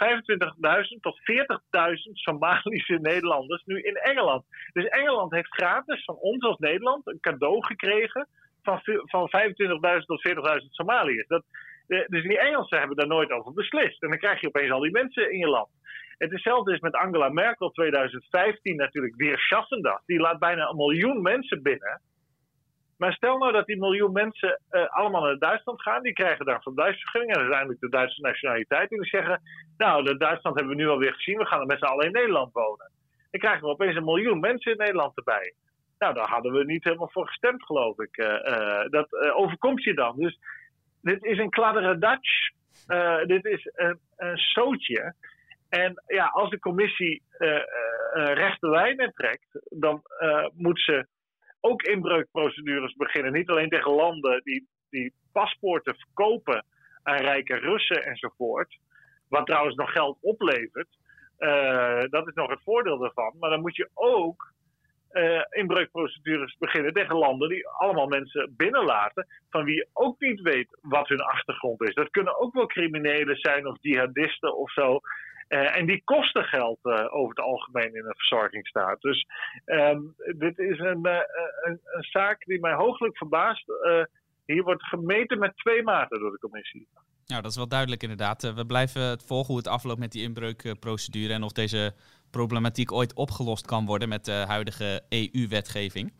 25.000 tot 40.000 Somalische Nederlanders nu in Engeland. Dus Engeland heeft gratis van ons als Nederland een cadeau gekregen van, van 25.000 tot 40.000 Somaliërs. Dat, dus die Engelsen hebben daar nooit over beslist. En dan krijg je opeens al die mensen in je land. Het hetzelfde is met Angela Merkel 2015 natuurlijk weer Schassendag. Die laat bijna een miljoen mensen binnen. Maar stel nou dat die miljoen mensen uh, allemaal naar Duitsland gaan. Die krijgen daar van Duitsvergunning en uiteindelijk de Duitse nationaliteit. En die zeggen, nou, de Duitsland hebben we nu alweer gezien. We gaan er met z'n allen in Nederland wonen. Dan krijgen we opeens een miljoen mensen in Nederland erbij. Nou, daar hadden we niet helemaal voor gestemd, geloof ik. Uh, uh, dat overkomt je dan. Dus dit is een kladderadatsch. dit is een, een zootje. En ja, als de commissie rechte lijnen trekt, dan moet ze ook inbreukprocedures beginnen. Niet alleen tegen landen die, die paspoorten verkopen aan rijke Russen enzovoort. Wat trouwens nog geld oplevert. Dat is nog het voordeel daarvan. Maar dan moet je ook uh, inbreukprocedures beginnen tegen landen die allemaal mensen binnenlaten. van wie je ook niet weet wat hun achtergrond is. Dat kunnen ook wel criminelen zijn of jihadisten of zo. Uh, en die kosten geld uh, over het algemeen in een verzorgingsstaat. Dus um, dit is een, een, een, zaak die mij hooglijk verbaast. hier wordt gemeten met twee maten door de commissie. Nou, dat is wel duidelijk inderdaad. we blijven het volgen hoe het afloopt met die inbreukprocedure en of deze problematiek ooit opgelost kan worden met de huidige EU-wetgeving.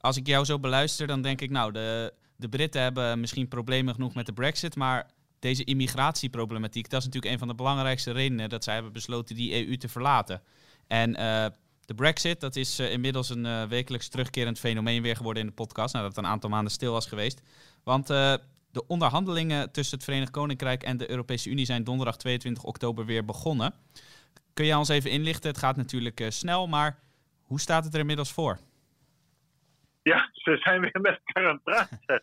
Als ik jou zo beluister, dan denk ik, nou, de, de Britten hebben misschien problemen genoeg met de Brexit, maar deze immigratieproblematiek, dat is natuurlijk een van de belangrijkste redenen dat zij hebben besloten die EU te verlaten. En uh, de Brexit, dat is uh, inmiddels een uh, wekelijks terugkerend fenomeen weer geworden in de podcast, nadat het een aantal maanden stil was geweest. Want de onderhandelingen tussen het Verenigd Koninkrijk en de Europese Unie zijn donderdag 22 oktober weer begonnen. Kun je ons even inlichten? Het gaat natuurlijk snel, maar hoe staat het er inmiddels voor? Ja, ze zijn weer met elkaar aan het praten.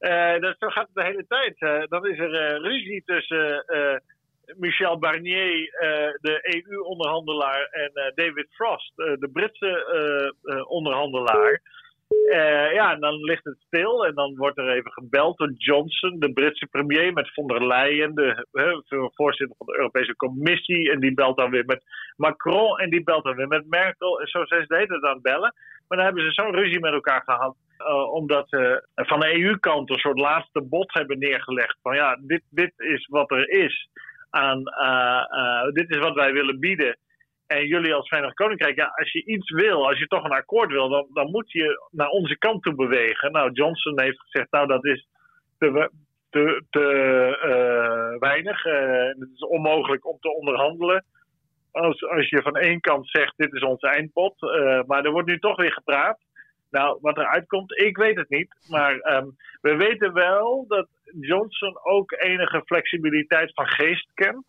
Uh, dat, zo gaat het de hele tijd. Uh, dan is er ruzie tussen Michel Barnier, de EU-onderhandelaar, en David Frost, de Britse onderhandelaar. Ja, en dan ligt het stil en dan wordt er even gebeld door Johnson, de Britse premier, met von der Leyen, de voorzitter van de Europese Commissie. En die belt dan weer met Macron en die belt dan weer met Merkel. En zo zijn ze de aan het bellen. Maar dan hebben ze zo'n ruzie met elkaar gehad uh, omdat ze van de EU-kant een soort laatste bod hebben neergelegd. Van ja, dit, dit is wat er is. Aan, uh, dit is wat wij willen bieden. En jullie als Verenigd Koninkrijk, ja, als je iets wil, als je toch een akkoord wil, dan, dan moet je naar onze kant toe bewegen. Nou, Johnson heeft gezegd, nou dat is te, te, te weinig. het is onmogelijk om te onderhandelen. Als, als je van één kant zegt, dit is onze eindpot. maar er wordt nu toch weer gepraat. Nou, wat er uitkomt, ik weet het niet. Maar um, we weten wel dat Johnson ook enige flexibiliteit van geest kent.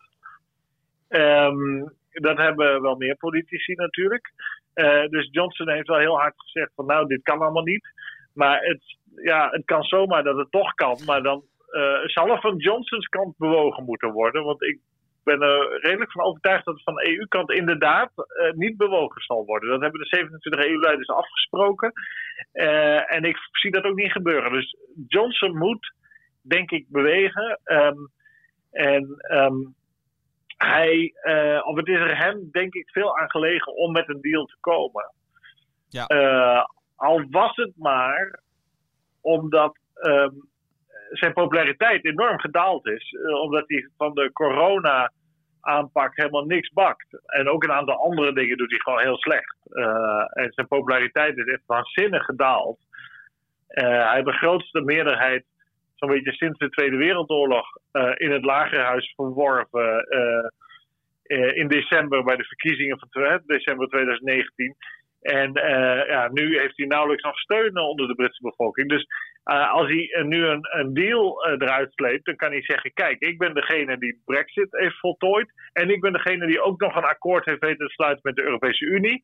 Um, dat hebben wel meer politici natuurlijk. Uh, dus Johnson heeft wel heel hard gezegd van nou, dit kan allemaal niet. Maar het, ja, het kan zomaar dat het toch kan. Maar dan uh, zal er van Johnsons kant bewogen moeten worden. Want ik ben er redelijk van overtuigd dat het van de EU-kant inderdaad uh, niet bewogen zal worden. Dat hebben de 27 EU-leiders afgesproken. En ik zie dat ook niet gebeuren. Dus Johnson moet, denk ik, bewegen. Um, en um, hij, uh, of het is er hem, denk ik, veel aan gelegen om met een deal te komen. Ja. al was het maar omdat um, zijn populariteit enorm gedaald is. Uh, omdat hij van de corona aanpak helemaal niks bakt. En ook een aantal andere dingen doet hij gewoon heel slecht. En zijn populariteit is echt waanzinnig gedaald. Hij heeft de grootste meerderheid, zo'n beetje sinds de Tweede Wereldoorlog, in het Lagerhuis verworven. in december bij de verkiezingen van december 2019. En ja, nu heeft hij nauwelijks nog steun onder de Britse bevolking. Dus als hij nu een, een deal eruit sleept, dan kan hij zeggen: Kijk, ik ben degene die Brexit heeft voltooid. En ik ben degene die ook nog een akkoord heeft weten te sluiten met de Europese Unie.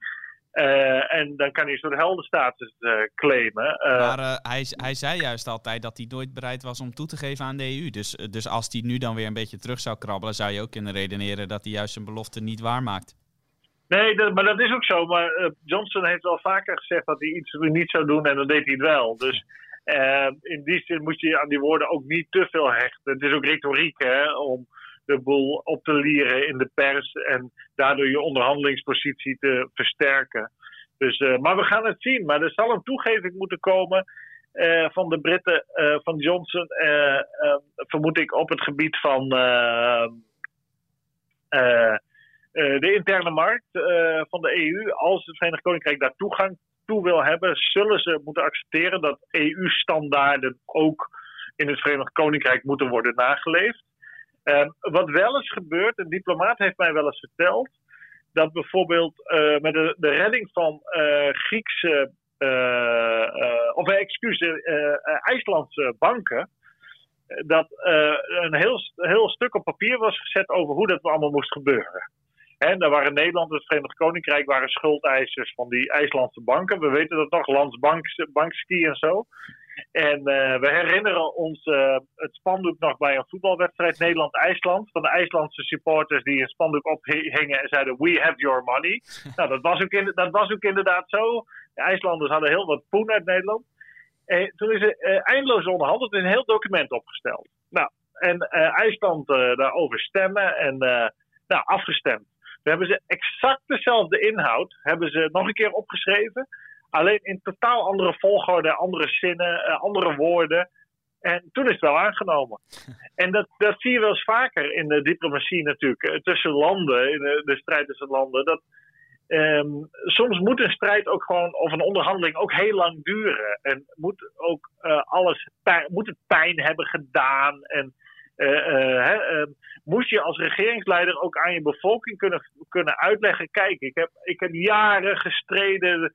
En dan kan hij een soort heldenstatus claimen. maar hij, hij zei juist altijd dat hij nooit bereid was om toe te geven aan de EU. Dus, dus als hij nu dan weer een beetje terug zou krabbelen, zou je ook kunnen redeneren dat hij juist zijn belofte niet waarmaakt. Nee, dat, maar dat is ook zo. Maar Johnson heeft wel vaker gezegd dat hij iets niet zou doen en dan deed hij het wel. Dus in die zin moet je aan die woorden ook niet te veel hechten. Het is ook retoriek hè, om de boel op te lieren in de pers en daardoor je onderhandelingspositie te versterken. Dus, uh, maar we gaan het zien. Maar er zal een toegeving moeten komen. van de Britten, van Johnson, vermoed ik op het gebied van de interne markt van de EU. Als het Verenigd Koninkrijk daar toegang toe wil hebben, zullen ze moeten accepteren dat EU-standaarden ook in het Verenigd Koninkrijk moeten worden nageleefd. Uh, wat wel eens gebeurt, een diplomaat heeft mij wel eens verteld, dat bijvoorbeeld uh, met de, de, redding van uh, Griekse, of excuus, IJslandse banken, dat een heel, heel stuk op papier was gezet over hoe dat allemaal moest gebeuren. En daar waren Nederland en het Verenigd Koninkrijk waren schuldeisers van die IJslandse banken. We weten dat nog, Landsbankski en zo. En uh, we herinneren ons uh, het spandoek nog bij een voetbalwedstrijd Nederland-IJsland. Van de IJslandse supporters die een spandoek ophingen en zeiden: We have your money. nou, dat was, ook in, dat was ook inderdaad zo. De IJslanders hadden heel wat poen uit Nederland. En toen is er uh, eindeloos onderhandeld en een heel document opgesteld. Nou, en IJsland daarover stemmen en nou, afgestemd. We hebben ze exact dezelfde inhoud, hebben ze nog een keer opgeschreven. Alleen in totaal andere volgorde, andere zinnen, uh, andere woorden. En toen is het wel aangenomen. En dat, dat zie je wel eens vaker in de diplomatie natuurlijk. Eh, tussen landen, in de, de strijd tussen landen. Dat, um, soms moet een strijd ook gewoon, of een onderhandeling ook heel lang duren. En moet ook uh, alles pijn, moet het pijn hebben gedaan. En uh, uh, moest je als regeringsleider ook aan je bevolking kunnen, kunnen uitleggen: kijk, ik heb, ik heb jaren gestreden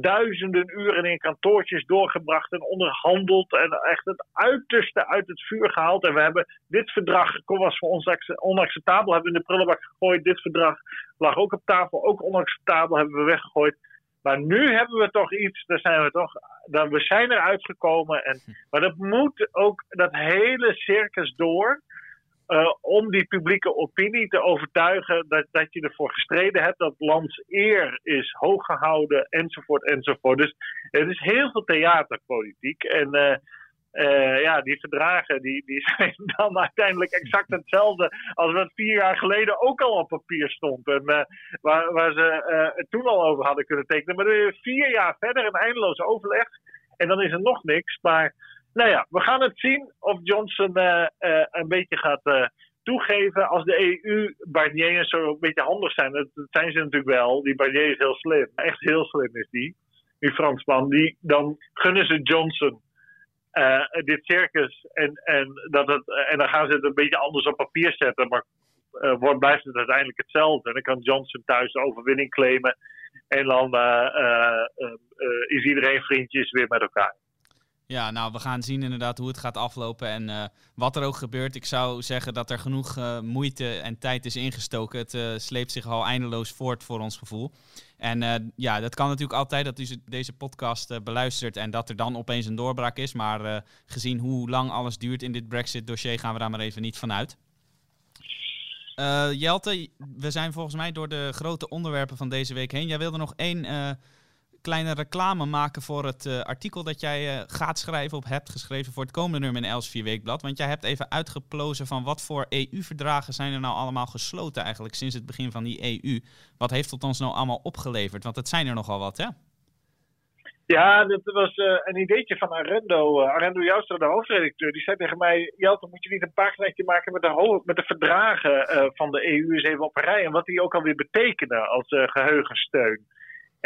duizenden uren in kantoortjes doorgebracht en onderhandeld en echt het uiterste uit het vuur gehaald. En we hebben dit verdrag, was voor ons onacceptabel, hebben we in de prullenbak gegooid. Dit verdrag lag ook op tafel, ook onacceptabel, hebben we weggegooid. Maar nu hebben we toch iets, daar zijn we toch, dan we zijn eruit gekomen. En, maar dat moet ook dat hele circus door. Uh, om die publieke opinie te overtuigen dat, dat je ervoor gestreden hebt, dat lands eer is hoog gehouden, enzovoort, enzovoort. Dus het is heel veel theaterpolitiek. En uh, uh, ja, die verdragen die, die zijn dan uiteindelijk exact hetzelfde als wat vier jaar geleden ook al op papier stond. En waar, waar ze het toen al over hadden kunnen tekenen. Maar dan vier jaar verder een eindeloos overleg. En dan is er nog niks. Maar nou ja, we gaan het zien of Johnson uh, uh, een beetje gaat uh, toegeven. Als de EU, Barnier zo een beetje handig zijn, dat, dat, zijn ze natuurlijk wel. Die Barnier is heel slim, echt heel slim is die, die Fransman. Die, dan gunnen ze Johnson dit circus en, en, dat het, en dan gaan ze het een beetje anders op papier zetten. Maar wordt, blijft het uiteindelijk hetzelfde. En dan kan Johnson thuis de overwinning claimen. En dan is iedereen vriendjes weer met elkaar. Ja, nou, we gaan zien inderdaad hoe het gaat aflopen en uh, wat er ook gebeurt. Ik zou zeggen dat er genoeg uh, moeite en tijd is ingestoken. Het uh, sleept zich al eindeloos voort voor ons gevoel. En ja, dat kan natuurlijk altijd dat u deze podcast beluistert en dat er dan opeens een doorbraak is. Maar gezien hoe lang alles duurt in dit Brexit-dossier gaan we daar maar even niet van uit. Jelte, we zijn volgens mij door de grote onderwerpen van deze week heen. Jij wilde nog één kleine reclame maken voor het uh, artikel dat jij uh, gaat schrijven of hebt geschreven voor het komende nummer in Els 4 Weekblad. Want jij hebt even uitgeplozen van wat voor EU-verdragen zijn er nou allemaal gesloten eigenlijk sinds het begin van die EU. Wat heeft het ons nou allemaal opgeleverd? Want het zijn er nogal wat, hè? Ja, dat was uh, een ideetje van Arendo. Arendo Joustra, de hoofdredacteur, die zei tegen mij... Jelte, moet je niet een paginaatje maken met de, met de verdragen van de EU eens even op rij... en wat die ook alweer betekenen als geheugensteun.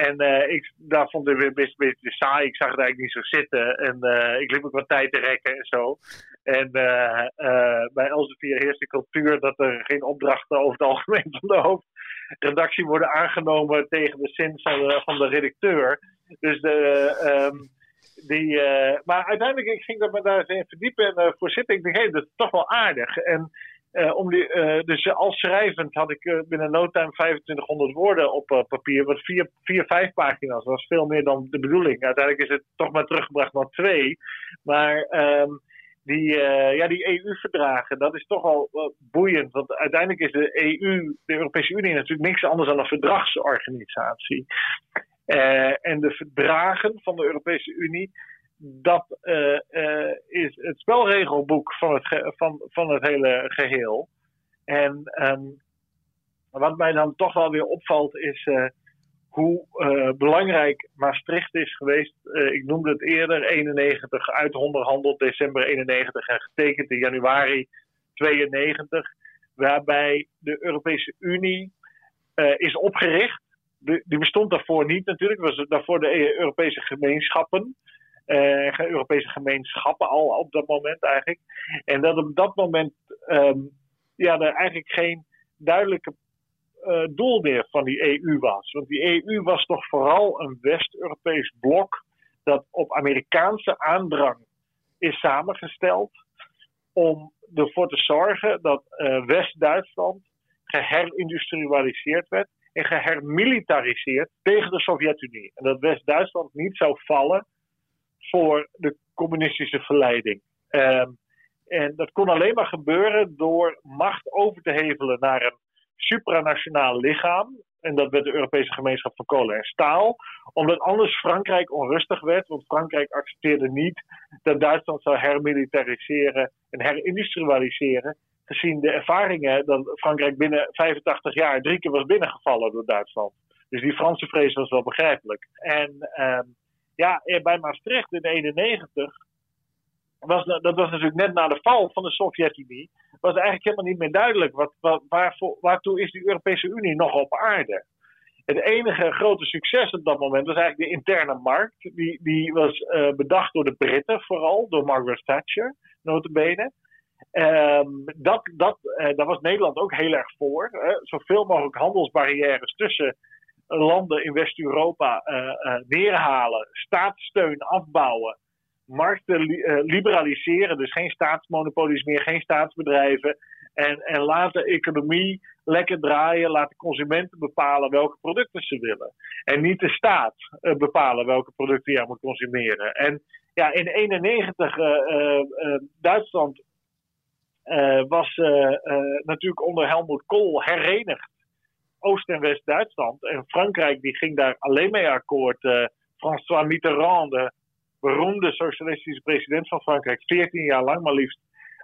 En uh, ik, daar vond ik weer best een beetje saai. Ik zag het eigenlijk niet zo zitten. En uh, ik liep ook wat tijd te rekken en zo. En uh, bij Elsevier heerst de cultuur dat er geen opdrachten over het algemeen van de hoofdredactie worden aangenomen tegen de zin van de, van de redacteur. Dus de, um, die, maar uiteindelijk ik ging dat me daar eens in verdiepen en voor zitten. Ik dacht, hé, dat is toch wel aardig. En uh, om uh, dus als schrijvend had ik binnen no time 2500 woorden op papier, wat vier, vier, vijf pagina's was, veel meer dan de bedoeling. Uiteindelijk is het toch maar teruggebracht naar twee. Maar um, die, ja, die EU-verdragen, dat is toch al boeiend. Want uiteindelijk is de EU, de Europese Unie, natuurlijk niks anders dan een verdragsorganisatie. en de verdragen van de Europese Unie dat uh, uh, is het spelregelboek van het, van, van het hele geheel. En um, wat mij dan toch wel weer opvalt is uh, hoe belangrijk Maastricht is geweest. Ik noemde het eerder, 91 uitonderhandeld, december 91 en getekend in januari 92. Waarbij de Europese Unie is opgericht. De, die bestond daarvoor niet natuurlijk, was daarvoor de Europese gemeenschappen. Europese gemeenschappen al op dat moment eigenlijk. En dat op dat moment um, ja, er eigenlijk geen duidelijke uh, doel meer van die EU was. Want die EU was toch vooral een West-Europees blok dat op Amerikaanse aandrang is samengesteld om ervoor te zorgen dat uh, West-Duitsland geherindustrialiseerd werd en gehermilitariseerd tegen de Sovjet-Unie. En dat West-Duitsland niet zou vallen voor de communistische verleiding. Um, en dat kon alleen maar gebeuren door macht over te hevelen naar een supranationaal lichaam. En dat werd de Europese gemeenschap van kolen en staal. Omdat anders Frankrijk onrustig werd. Want Frankrijk accepteerde niet dat Duitsland zou hermilitariseren en herindustrialiseren. Gezien de ervaringen dat Frankrijk binnen 85 jaar drie keer was binnengevallen door Duitsland. Dus die Franse vrees was wel begrijpelijk. En uh, ja, bij Maastricht in 91 was, dat was natuurlijk net na de val van de Sovjet-Unie, was eigenlijk helemaal niet meer duidelijk wat, waarvoor, waartoe is de Europese Unie nog op aarde. Het enige grote succes op dat moment was eigenlijk de interne markt. Die, die was uh, bedacht door de Britten vooral, door Margaret Thatcher, notabene. Um, dat, dat, uh, daar was Nederland ook heel erg voor. Hè? Zoveel mogelijk handelsbarrières tussen landen in West-Europa uh, neerhalen, staatssteun afbouwen markten uh, liberaliseren. Dus geen staatsmonopolies meer, geen staatsbedrijven. En, en laat de economie lekker draaien. Laat de consumenten bepalen welke producten ze willen. En niet de staat bepalen welke producten je moet consumeren. En ja, in 1991 uh, Duitsland was natuurlijk onder Helmut Kohl herenigd. Oost- en West-Duitsland. En Frankrijk die ging daar alleen mee akkoord. François Mitterrand, de beroemde socialistische president van Frankrijk, 14 jaar lang maar liefst,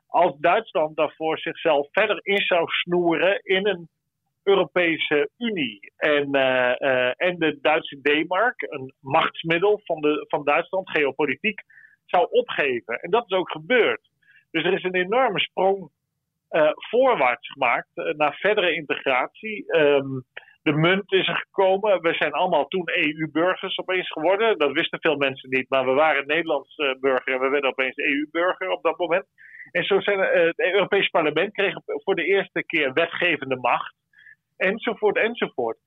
als Duitsland daarvoor zichzelf verder in zou snoeren in een Europese Unie. En, uh, uh, en de Duitse D-mark, een machtsmiddel van, de, van Duitsland, geopolitiek, zou opgeven. En dat is ook gebeurd. Dus er is een enorme sprong voorwaarts gemaakt naar verdere integratie. Um, de munt is er gekomen. We zijn allemaal toen EU-burgers opeens geworden. Dat wisten veel mensen niet, maar we waren Nederlands uh, burger en we werden opeens EU-burger op dat moment. En zo zijn het Europees Parlement kreeg voor de eerste keer wetgevende macht. Enzovoort, enzovoort.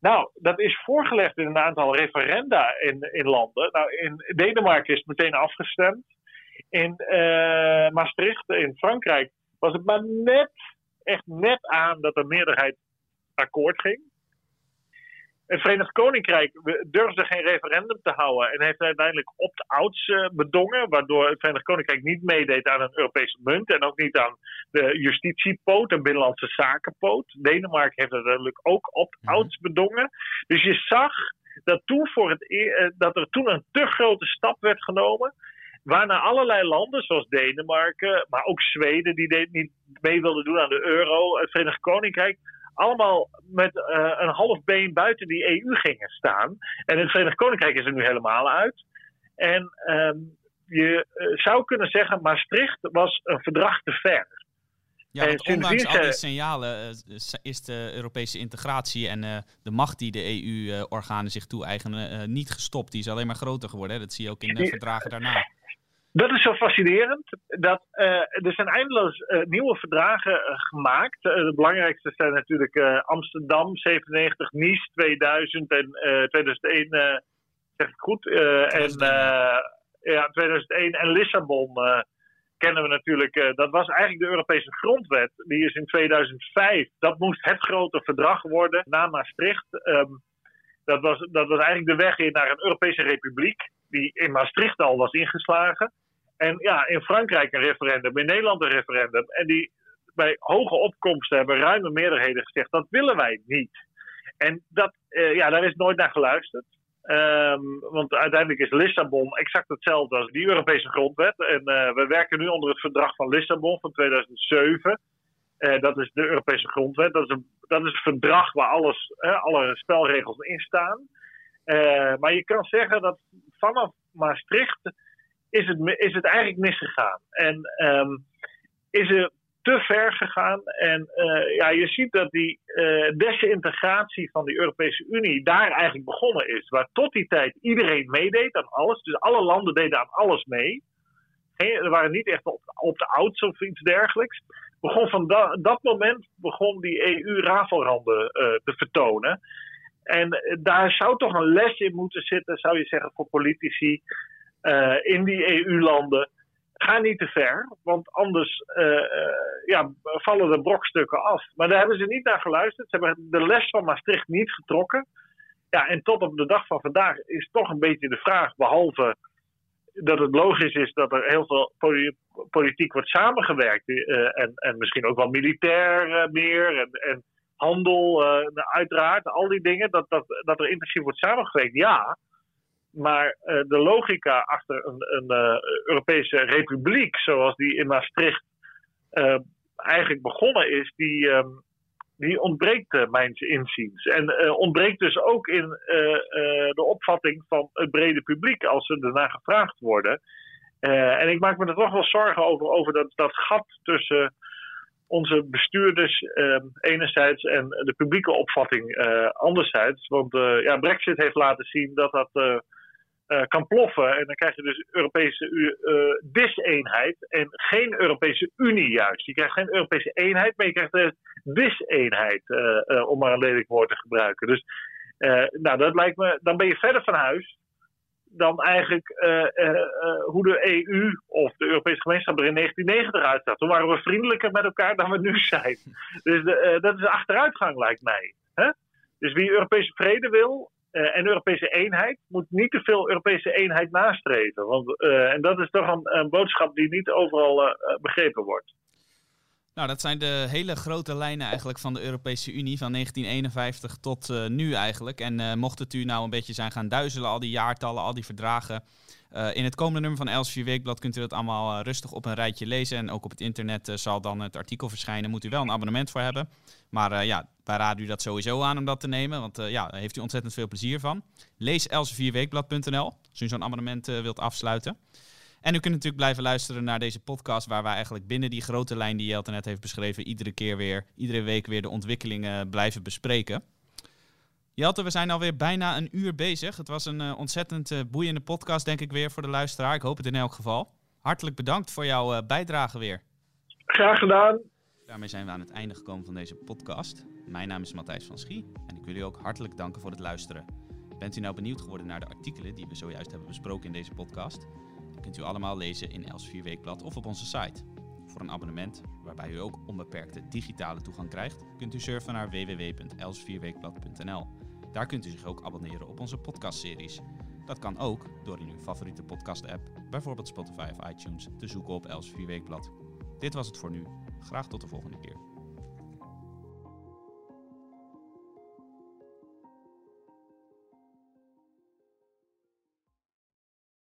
Nou, dat is voorgelegd in een aantal referenda in, in landen. Nou, in Denemarken is het meteen afgestemd. In Maastricht, in Frankrijk, was het maar net, echt net aan dat de meerderheid akkoord ging. Het Verenigd Koninkrijk durfde geen referendum te houden en heeft uiteindelijk opt-outs uh, bedongen, waardoor het Verenigd Koninkrijk niet meedeed aan een Europese munt en ook niet aan de justitiepoot en binnenlandse zakenpoot. Denemarken heeft uiteindelijk ook opt-outs mhm. bedongen. Dus je zag dat, toen voor het, e dat er toen een te grote stap werd genomen waarna allerlei landen, zoals Denemarken, maar ook Zweden, die niet mee wilden doen aan de euro, het Verenigd Koninkrijk, allemaal met uh, een half been buiten die EU gingen staan. En het Verenigd Koninkrijk is er nu helemaal uit. En um, je uh, zou kunnen zeggen, Maastricht was een verdrag te ver. Ja, want ondanks al die signalen uh, is de Europese integratie en de macht die de EU-organen zich toe-eigenen niet gestopt. Die is alleen maar groter geworden. Hè? Dat zie je ook in de verdragen daarna. Dat is zo fascinerend. Dat, uh, er zijn eindeloos uh, nieuwe verdragen uh, gemaakt. de belangrijkste zijn natuurlijk Amsterdam 97, Nice 2000 en 2001, zeg ik goed. en ja, 2001 en Lissabon kennen we natuurlijk. dat was eigenlijk de Europese grondwet. Die is in 2005. Dat moest het grote verdrag worden na Maastricht. Um, dat, was, dat was eigenlijk de weg in naar een Europese republiek. Die in Maastricht al was ingeslagen. En ja, in Frankrijk een referendum, in Nederland een referendum. En die bij hoge opkomsten hebben ruime meerderheden gezegd: dat willen wij niet. En dat, uh, ja, daar is nooit naar geluisterd. Um, want uiteindelijk is Lissabon exact hetzelfde als die Europese grondwet. En uh, we werken nu onder het verdrag van Lissabon van 2007. dat is de Europese grondwet. Dat is een, dat is een verdrag waar alles, alle spelregels in staan. maar je kan zeggen dat vanaf Maastricht is het, is het eigenlijk misgegaan. En um, is er te ver gegaan. En uh, ja, je ziet dat die uh, desintegratie van de Europese Unie daar eigenlijk begonnen is. Waar tot die tijd iedereen meedeed aan alles. Dus alle landen deden aan alles mee. Geen, er waren niet echt op, op de ouds of iets dergelijks. Begon van da, dat moment begon die EU rafelranden uh, te vertonen. En daar zou toch een les in moeten zitten, zou je zeggen, voor politici in die EU-landen ga niet te ver, want anders uh, ja, vallen de brokstukken af. Maar daar hebben ze niet naar geluisterd. Ze hebben de les van Maastricht niet getrokken. Ja, en tot op de dag van vandaag is toch een beetje de vraag, behalve dat het logisch is dat er heel veel politiek wordt samengewerkt. En, en misschien ook wel militair meer en, en handel, uiteraard, al die dingen, dat, dat, dat er intensief wordt samengewerkt, ja. Maar uh, de logica achter een, een uh, Europese republiek, zoals die in Maastricht uh, eigenlijk begonnen is, die, um, die ontbreekt mijns inziens. En ontbreekt dus ook in de opvatting van het brede publiek als ze ernaar gevraagd worden. en ik maak me er toch wel zorgen over, over dat, dat gat tussen onze bestuurders uh, enerzijds en de publieke opvatting anderzijds. Want ja, Brexit heeft laten zien dat dat uh, kan ploffen. En dan krijg je dus Europese uh, diseenheid en geen Europese Unie juist. Je krijgt geen Europese eenheid, maar je krijgt de diseenheid, uh, om maar een lelijk woord te gebruiken. Dus nou, dat lijkt me, dan ben je verder van huis dan eigenlijk hoe de EU of de Europese gemeenschap er in 1990 uitzag. Toen waren we vriendelijker met elkaar dan we nu zijn. Dus de, dat is achteruitgang, lijkt mij. Dus wie Europese vrede wil, uh, en Europese eenheid moet niet te veel Europese eenheid nastreven. Want, uh, en dat is toch een, een, boodschap die niet overal uh, begrepen wordt. Nou, dat zijn de hele grote lijnen eigenlijk van de Europese Unie van 1951 tot nu eigenlijk. En mocht het u nou een beetje zijn gaan duizelen, al die jaartallen, al die verdragen. In het komende nummer van Els 4 Weekblad kunt u dat allemaal rustig op een rijtje lezen. En ook op het internet zal dan het artikel verschijnen. Moet u wel een abonnement voor hebben. Maar ja, wij raden u dat sowieso aan om dat te nemen, want ja, daar heeft u ontzettend veel plezier van. Lees elsevierweekblad.nl als u zo'n abonnement wilt afsluiten. En u kunt natuurlijk blijven luisteren naar deze podcast, waar wij eigenlijk binnen die grote lijn die Jelte net heeft beschreven, iedere keer weer, iedere week weer de ontwikkelingen blijven bespreken. Jelte, we zijn alweer bijna een uur bezig. Het was een uh, ontzettend boeiende podcast, denk ik weer, voor de luisteraar. Ik hoop het in elk geval. Hartelijk bedankt voor jouw bijdrage weer. Graag gedaan. Daarmee zijn we aan het einde gekomen van deze podcast. Mijn naam is Matthijs van Schie en ik wil u ook hartelijk danken voor het luisteren. Bent u nou benieuwd geworden naar de artikelen die we zojuist hebben besproken in deze podcast? Die kunt u allemaal lezen in Els 4 Weekblad of op onze site. Voor een abonnement, waarbij u ook onbeperkte digitale toegang krijgt, kunt u surfen naar www.elsvierweekblad.nl. Daar kunt u zich ook abonneren op onze podcastseries. Dat kan ook door in uw favoriete podcast-app, bijvoorbeeld Spotify of iTunes, te zoeken op Els 4 Weekblad. Dit was het voor nu. Graag tot de volgende keer.